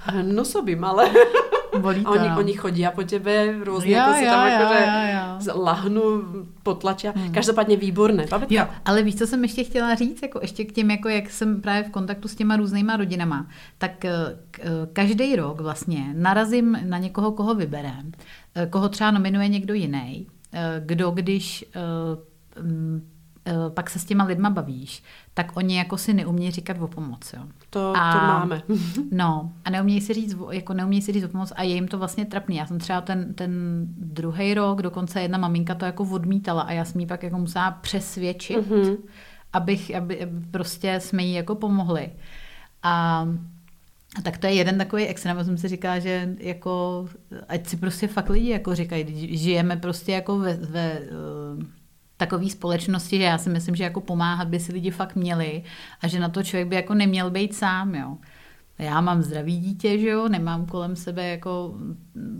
Hnusobím, ale... [laughs] Bolí A to, oni, no. oni chodí po tebe různě, Jo, jako si jo, tam jo, jakože jo, jo. lahnu, potlačia. Každopádně výborné. Jo, ale víš, co jsem ještě chtěla říct, jako ještě k těm, jako jak jsem právě v kontaktu s těma různýma rodinama, tak eh, eh, každý rok vlastně narazím na někoho, koho vyberem, koho třeba nominuje někdo jiný, eh, kdo když eh, mm, eh, pak se s těma lidma bavíš, tak oni jako si neumějí říkat o pomoc, jo. to, to A- máme. [laughs] No, a neumějí si říct, jako neumějí si říct o pomoc a je jim to vlastně trapný. Já jsem třeba ten, ten druhý rok, dokonce jedna maminka to jako odmítala a já jsem jí pak jako musela přesvědčit, mm-hmm. abych, aby, aby prostě jsme jí jako pomohli. A a tak to je jeden takový extrém, jsem si říká, že jako, ať si prostě fakt lidi jako říkají, žijeme prostě jako ve, ve uh, takové společnosti, že já si myslím, že jako pomáhat by si lidi fakt měli a že na to člověk by jako neměl být sám, jo. Já mám zdravý dítě, že jo, nemám kolem sebe jako,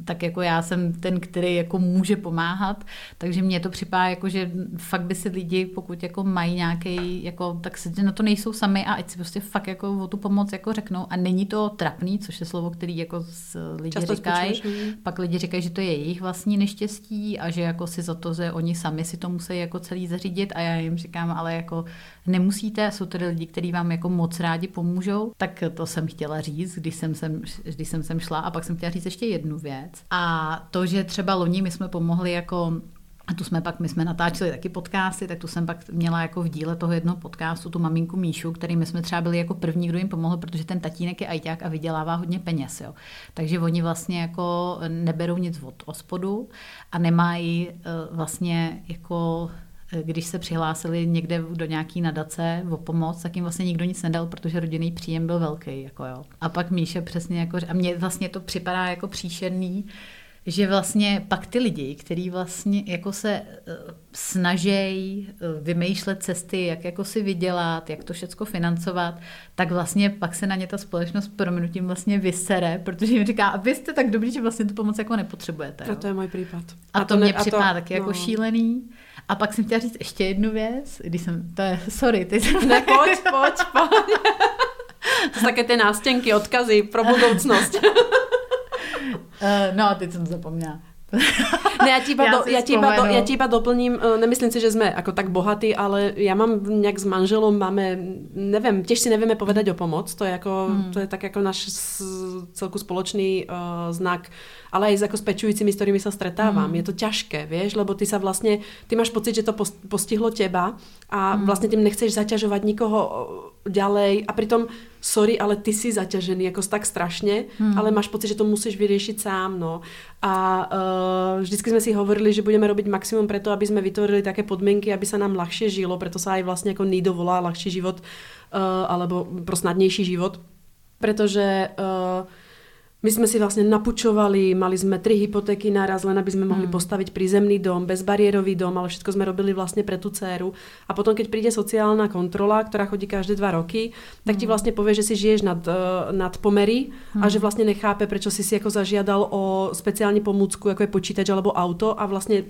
tak jako já jsem ten, který jako může pomáhat, takže mně to připadá jako, že fakt by si lidi, pokud jako mají nějaký, jako, tak si na to nejsou sami a ať si prostě fakt jako o tu pomoc jako řeknou. A není to trapný, což je slovo, který jako lidi Často říkají, mm. pak lidi říkají, že to je jejich vlastní neštěstí a že jako si za to, že oni sami si to musí jako celý zařídit. A já jim říkám, ale jako nemusíte, jsou tady lidi, kteří vám jako moc rádi pomůžou, tak to jsem chtěla říct, když jsem sem, když jsem sem šla. A pak jsem chtěla říct ještě jednu věc a to, že třeba loni my jsme pomohli jako a tu jsme pak, my jsme natáčeli taky podcasty, tak tu jsem pak měla jako v díle toho jednoho podcastu tu maminku Míšu, který my jsme třeba byli jako první, kdo jim pomohl, protože ten tatínek je ajťák a vydělává hodně peněz. Jo. Takže oni vlastně jako neberou nic od ospodu a nemají eh, vlastně jako když se přihlásili někde do nějaký nadace o pomoc, tak jim vlastně nikdo nic nedal, protože rodinný příjem byl velký. Jako jo. A pak Míše přesně jako, a mně vlastně to připadá jako příšerný, že vlastně pak ty lidi, kteří vlastně jako se eh, snaží eh, vymýšlet cesty, jak jako si vydělat, jak to všechno financovat, tak vlastně pak se na ně ta společnost proměnutím vlastně vysere, protože jim říká, a vy jste tak dobrý, že vlastně tu pomoc jako nepotřebujete. A to je můj případ. A, a to, to mě připadá to, taky jako no. jako šílený. A pak jsem chtěla říct ještě jednu věc, když jsem, to je, sorry, ty jsem... Ne, pojď, pojď, pojď. [laughs] To jsou také ty nástěnky, odkazy pro budoucnost. [laughs] Uh, no, teď jsem zapomněla. ne, já ti iba, do, ja ti iba, do, ja ti iba doplním, eh, nemyslím si, že sme ako tak bohatí, ale ja mám nejak s manželom, máme, neviem, tiež si nevieme povedať o pomoc, to je, ako, hmm. to je tak ako náš celku spoločný uh, znak, ale aj s ako s pečujúcimi, s ktorými sa stretávam. Hmm. Je to ťažké, vieš, lebo ty sa vlastne, ty máš pocit, že to postihlo teba a hmm. vlastne tým nechceš zaťažovať nikoho ďalej a pritom sorry, ale ty si zaťažený jako tak strašně, hmm. ale máš pocit, že to musíš vyřešit sám, no. A uh, vždycky jsme si hovorili, že budeme robiť maximum preto, aby jsme vytvorili také podmienky, aby sa nám ľahšie žilo, preto sa aj vlastne ako NIDO volá ľahší život, uh, alebo pro snadnější život, pretože uh, my sme si vlastne napučovali, mali sme tri hypotéky naraz, len aby sme mohli mm. postaviť prízemný dom, bezbariérový dom, ale všetko sme robili vlastne pre tú dceru. A potom, keď príde sociálna kontrola, ktorá chodí každé dva roky, tak ti hmm. vlastne povie, že si žiješ nad, uh, nad pomery mm. a hmm. že vlastne nechápe, prečo si si ako zažiadal o speciálne pomůcku, ako je počítač alebo auto a vlastne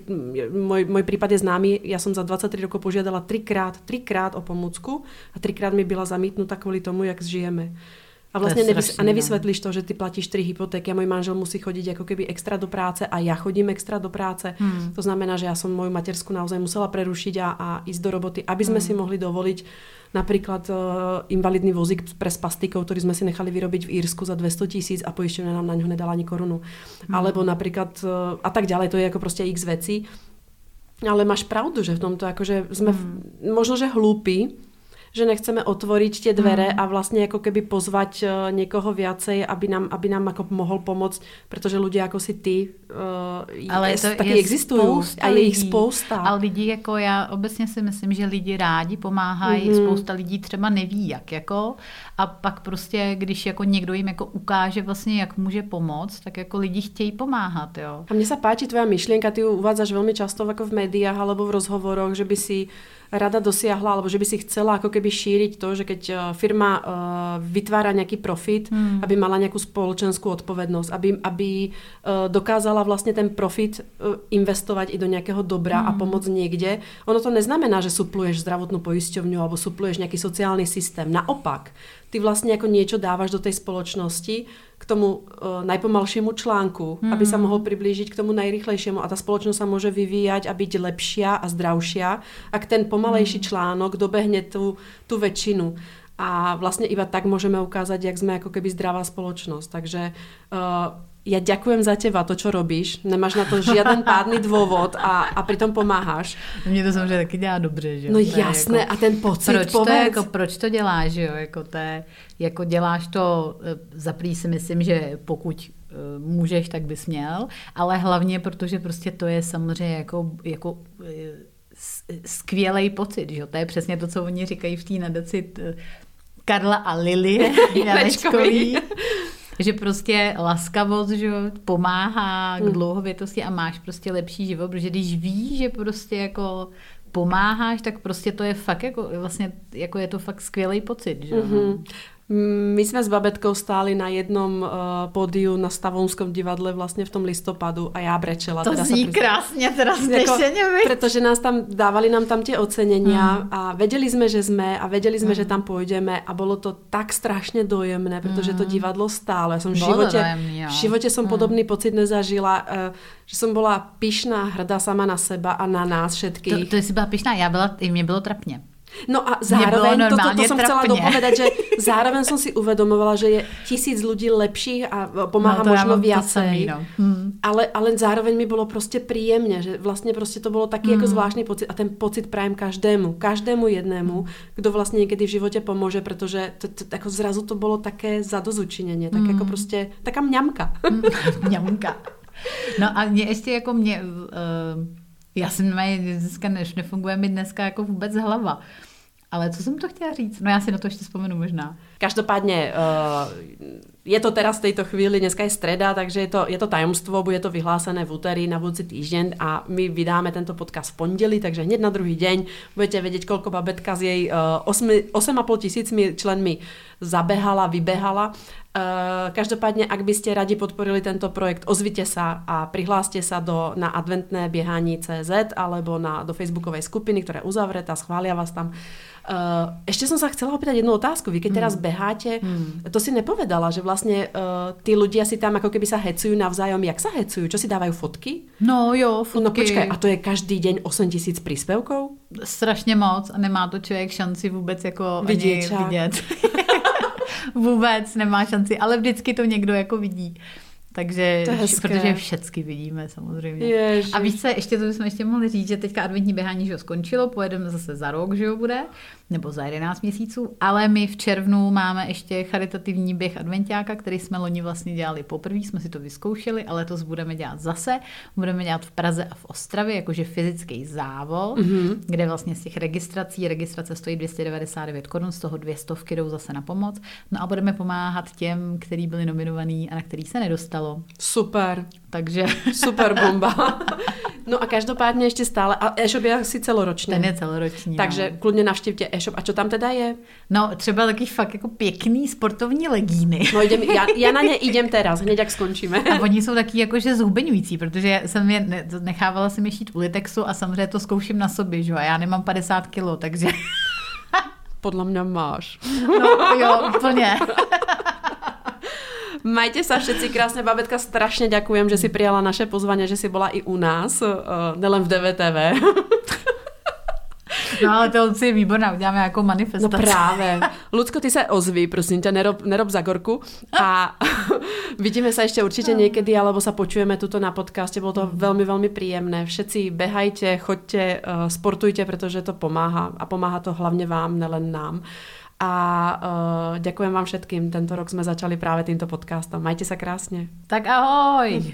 môj, môj prípad je známy, ja som za 23 rokov požiadala trikrát, trikrát o pomůcku a trikrát mi byla zamítnutá kvôli tomu, jak žijeme. A vlastně nevys- a no. nevysvětlíš to, že ty platíš tři hypotéky a můj manžel musí chodit jako keby extra do práce a já chodím extra do práce. Hmm. To znamená, že já jsem moju matersku naozaj musela prerušiť a, a ísť do roboty, aby jsme hmm. si mohli dovoliť napríklad uh, invalidný vozík pre spastikov, ktorý sme si nechali vyrobiť v Írsku za 200 tisíc a pojišťovňa nám na ňo nedala ani korunu. Hmm. Alebo napríklad uh, a tak ďalej, to je jako prostě x vecí. Ale máš pravdu, že v tomto akože sme hmm. možno, že hlúpi, že nechceme otvoriť tie dvere mm. a vlastne ako keby pozvať uh, niekoho viacej, aby nám, aby nám ako mohol pomôcť, pretože ľudia ako si ty uh, Ale je, to taky je existují a je jich spousta. A lidi jako já obecně si myslím, že lidi rádi pomáhají, mm. spousta lidí třeba neví jak jako a pak prostě, když jako někdo jim jako ukáže vlastně, jak může pomoct, tak jako lidi chtějí pomáhat, jo. A mně se páči tvoja myšlienka, ty ju uvádzaš veľmi často jako v médiách alebo v rozhovoroch, že by si rada dosiahla, alebo že by si chcela ako keby šíriť to, že keď eh, firma uh, vytvára nejaký profit, hmm. aby mala nejakú spoločenskú odpovednosť, aby, aby uh, dokázala vlastne ten profit uh, investovať i do nejakého dobra hmm. a pomôcť niekde. Ono to neznamená, že supluješ zdravotnú poisťovňu alebo supluješ nejaký sociálny systém. Naopak, ty vlastně jako niečo dávaš do tej spoločnosti k tomu uh, najpomalšiemu článku, hmm. aby sa mohol priblížiť k tomu najrychlejšiemu a ta spoločnosť sa môže vyvíjať a byť lepšia a zdravšia, ak ten pomalejší hmm. článok dobehne tu, tu väčšinu. A vlastně iba tak můžeme ukázat, jak jsme jako keby zdravá spoločnosť. Takže uh, ja ďakujem za teba, to, čo robíš. Nemáš na to žiaden pádný dôvod a, a pritom pomáháš. Mně to samozřejmě taky dělá dobře, že No to jasné, jako, a ten pocit, proč povedz. to, jako, proč to děláš, že jo? Jako, to je, jako děláš to, eh, zaprý si myslím, že pokud eh, můžeš, tak bys měl, ale hlavně protože prostě to je samozřejmě jako, jako eh, skvělý pocit, že jo? To je přesně to, co oni říkají v té nadaci Karla a Lily [laughs] Janečkový že prostě laskavost že pomáhá k hmm. dlouhovětosti a máš prostě lepší život, protože když víš, že prostě jako pomáháš, tak prostě to je fakt jako, vlastně, jako je to fakt skvělý pocit. Že? Mm-hmm. My jsme s babetkou stáli na jednom uh, pódiu na Stavonskom divadle vlastně v tom listopadu a já brečela. To teda zní krásně, teda jako, Protože nás tam, dávali nám tam tie ocenenia mm. a vedeli jsme, že jsme a vedeli jsme, mm. že tam půjdeme a bylo to tak strašně dojemné, protože mm. to divadlo stálo. Já jsem v životě, dojemný, v životě jsem mm. podobný pocit nezažila, uh, že jsem byla pyšná, hrdá sama na seba a na nás všetky. To, to jsi byla pyšná, já byla, i mě bylo trapně. No a zároveň, to, to, to som chcela dopovedať, že zároveň som si uvedomovala, že je tisíc ľudí lepších a pomáha no, možno viacej. No. Hmm. Ale, ale zároveň mi bylo prostě príjemne, že vlastně prostě to bylo taky hmm. jako zvláštní pocit a ten pocit prajem každému, každému jednému, hmm. kdo vlastně někdy v životě pomůže, protože to, to, jako zrazu to bylo také zadozučiněně, tak hmm. jako prostě taká mňamka. mňamka. No a mě ještě jako mě... Uh Já jsem dneska než nefunguje mi dneska jako vůbec hlava. Ale co jsem to chtěla říct? No já si na to ještě vzpomenu možná. Každopádně uh, je to teraz v tejto chvíli, dneska je streda, takže je to, je to tajomstvo, bude to vyhlásené v úterý na budúci týždeň a my vydáme tento podcast v pondělí, takže hned na druhý deň budete vědět, koľko babetka s jej uh, 8,5 tisícmi členmi zabehala, vybehala. Uh, každopádně, ak byste rádi podporili tento projekt, ozvite sa a prihláste sa do, na adventné běhání CZ alebo na, do facebookovej skupiny, ktorá je uzavretá, schvália vás tam. Uh, ešte som sa chcela opýtať jednu otázku. Vy keď hmm. teraz beháte, hmm. to si nepovedala, že vlastne uh, tí ľudia si tam ako keby sa hecujú navzájom. Jak sa hecujú? Čo si dávajú fotky? No jo, fotky. No počkaj, a to je každý deň 8 tisíc príspevkov? Strašně moc a nemá to člověk šanci vůbec jako vidět. Vidět. [laughs] vůbec nemá šanci, ale vždycky to někdo jako vidí. Takže, to je protože všechny vidíme samozřejmě. Ježiš. A víš co, ještě to bychom ještě mohli říct, že teďka adventní běhání že skončilo, pojedeme zase za rok, že jo, bude nebo za 11 měsíců, ale my v červnu máme ještě charitativní běh adventiáka, který jsme loni vlastně dělali poprvé, jsme si to vyzkoušeli, ale letos budeme dělat zase. Budeme dělat v Praze a v Ostravě, jakože fyzický závod, mm-hmm. kde vlastně z těch registrací, registrace stojí 299 korun, z toho dvě stovky jdou zase na pomoc. No a budeme pomáhat těm, kteří byli nominovaní a na který se nedostalo. Super. Takže... [laughs] Super bomba. [laughs] No a každopádně ještě stále, a e-shop je asi celoročně. Ten je celoroční. Takže no. klidně navštivte e-shop. A co tam teda je? No, třeba taky fakt jako pěkný sportovní legíny. No jdem, já, [laughs] já na ně jdem teraz, hned jak skončíme. A oni jsou taky jakože zhubeňující, protože jsem je, nechávala jsem je šít u Litexu a samozřejmě to zkouším na sobě, že? a já nemám 50 kilo, takže... Podle mě máš. No jo, úplně. Majte sa všetci krásne, babetka, strašne ďakujem, že si prijala naše pozvanie, že si bola i u nás, uh, nelen v DVTV. [laughs] No ale to je výborná, uděláme jako manifestaci. No právě. Lucko, ty se ozví, prosím tě, nerob, nerob za gorku. A [laughs] vidíme se ještě určitě někdy, alebo se počujeme tuto na podcastě, bylo to velmi, velmi příjemné. Všetci behajte, choďte, uh, sportujte, protože to pomáhá. A pomáhá to hlavně vám, nelen nám. A uh, ďakujem vám všetkým. Tento rok jsme začali právě tímto podcastem. Majte se krásně. Tak ahoj!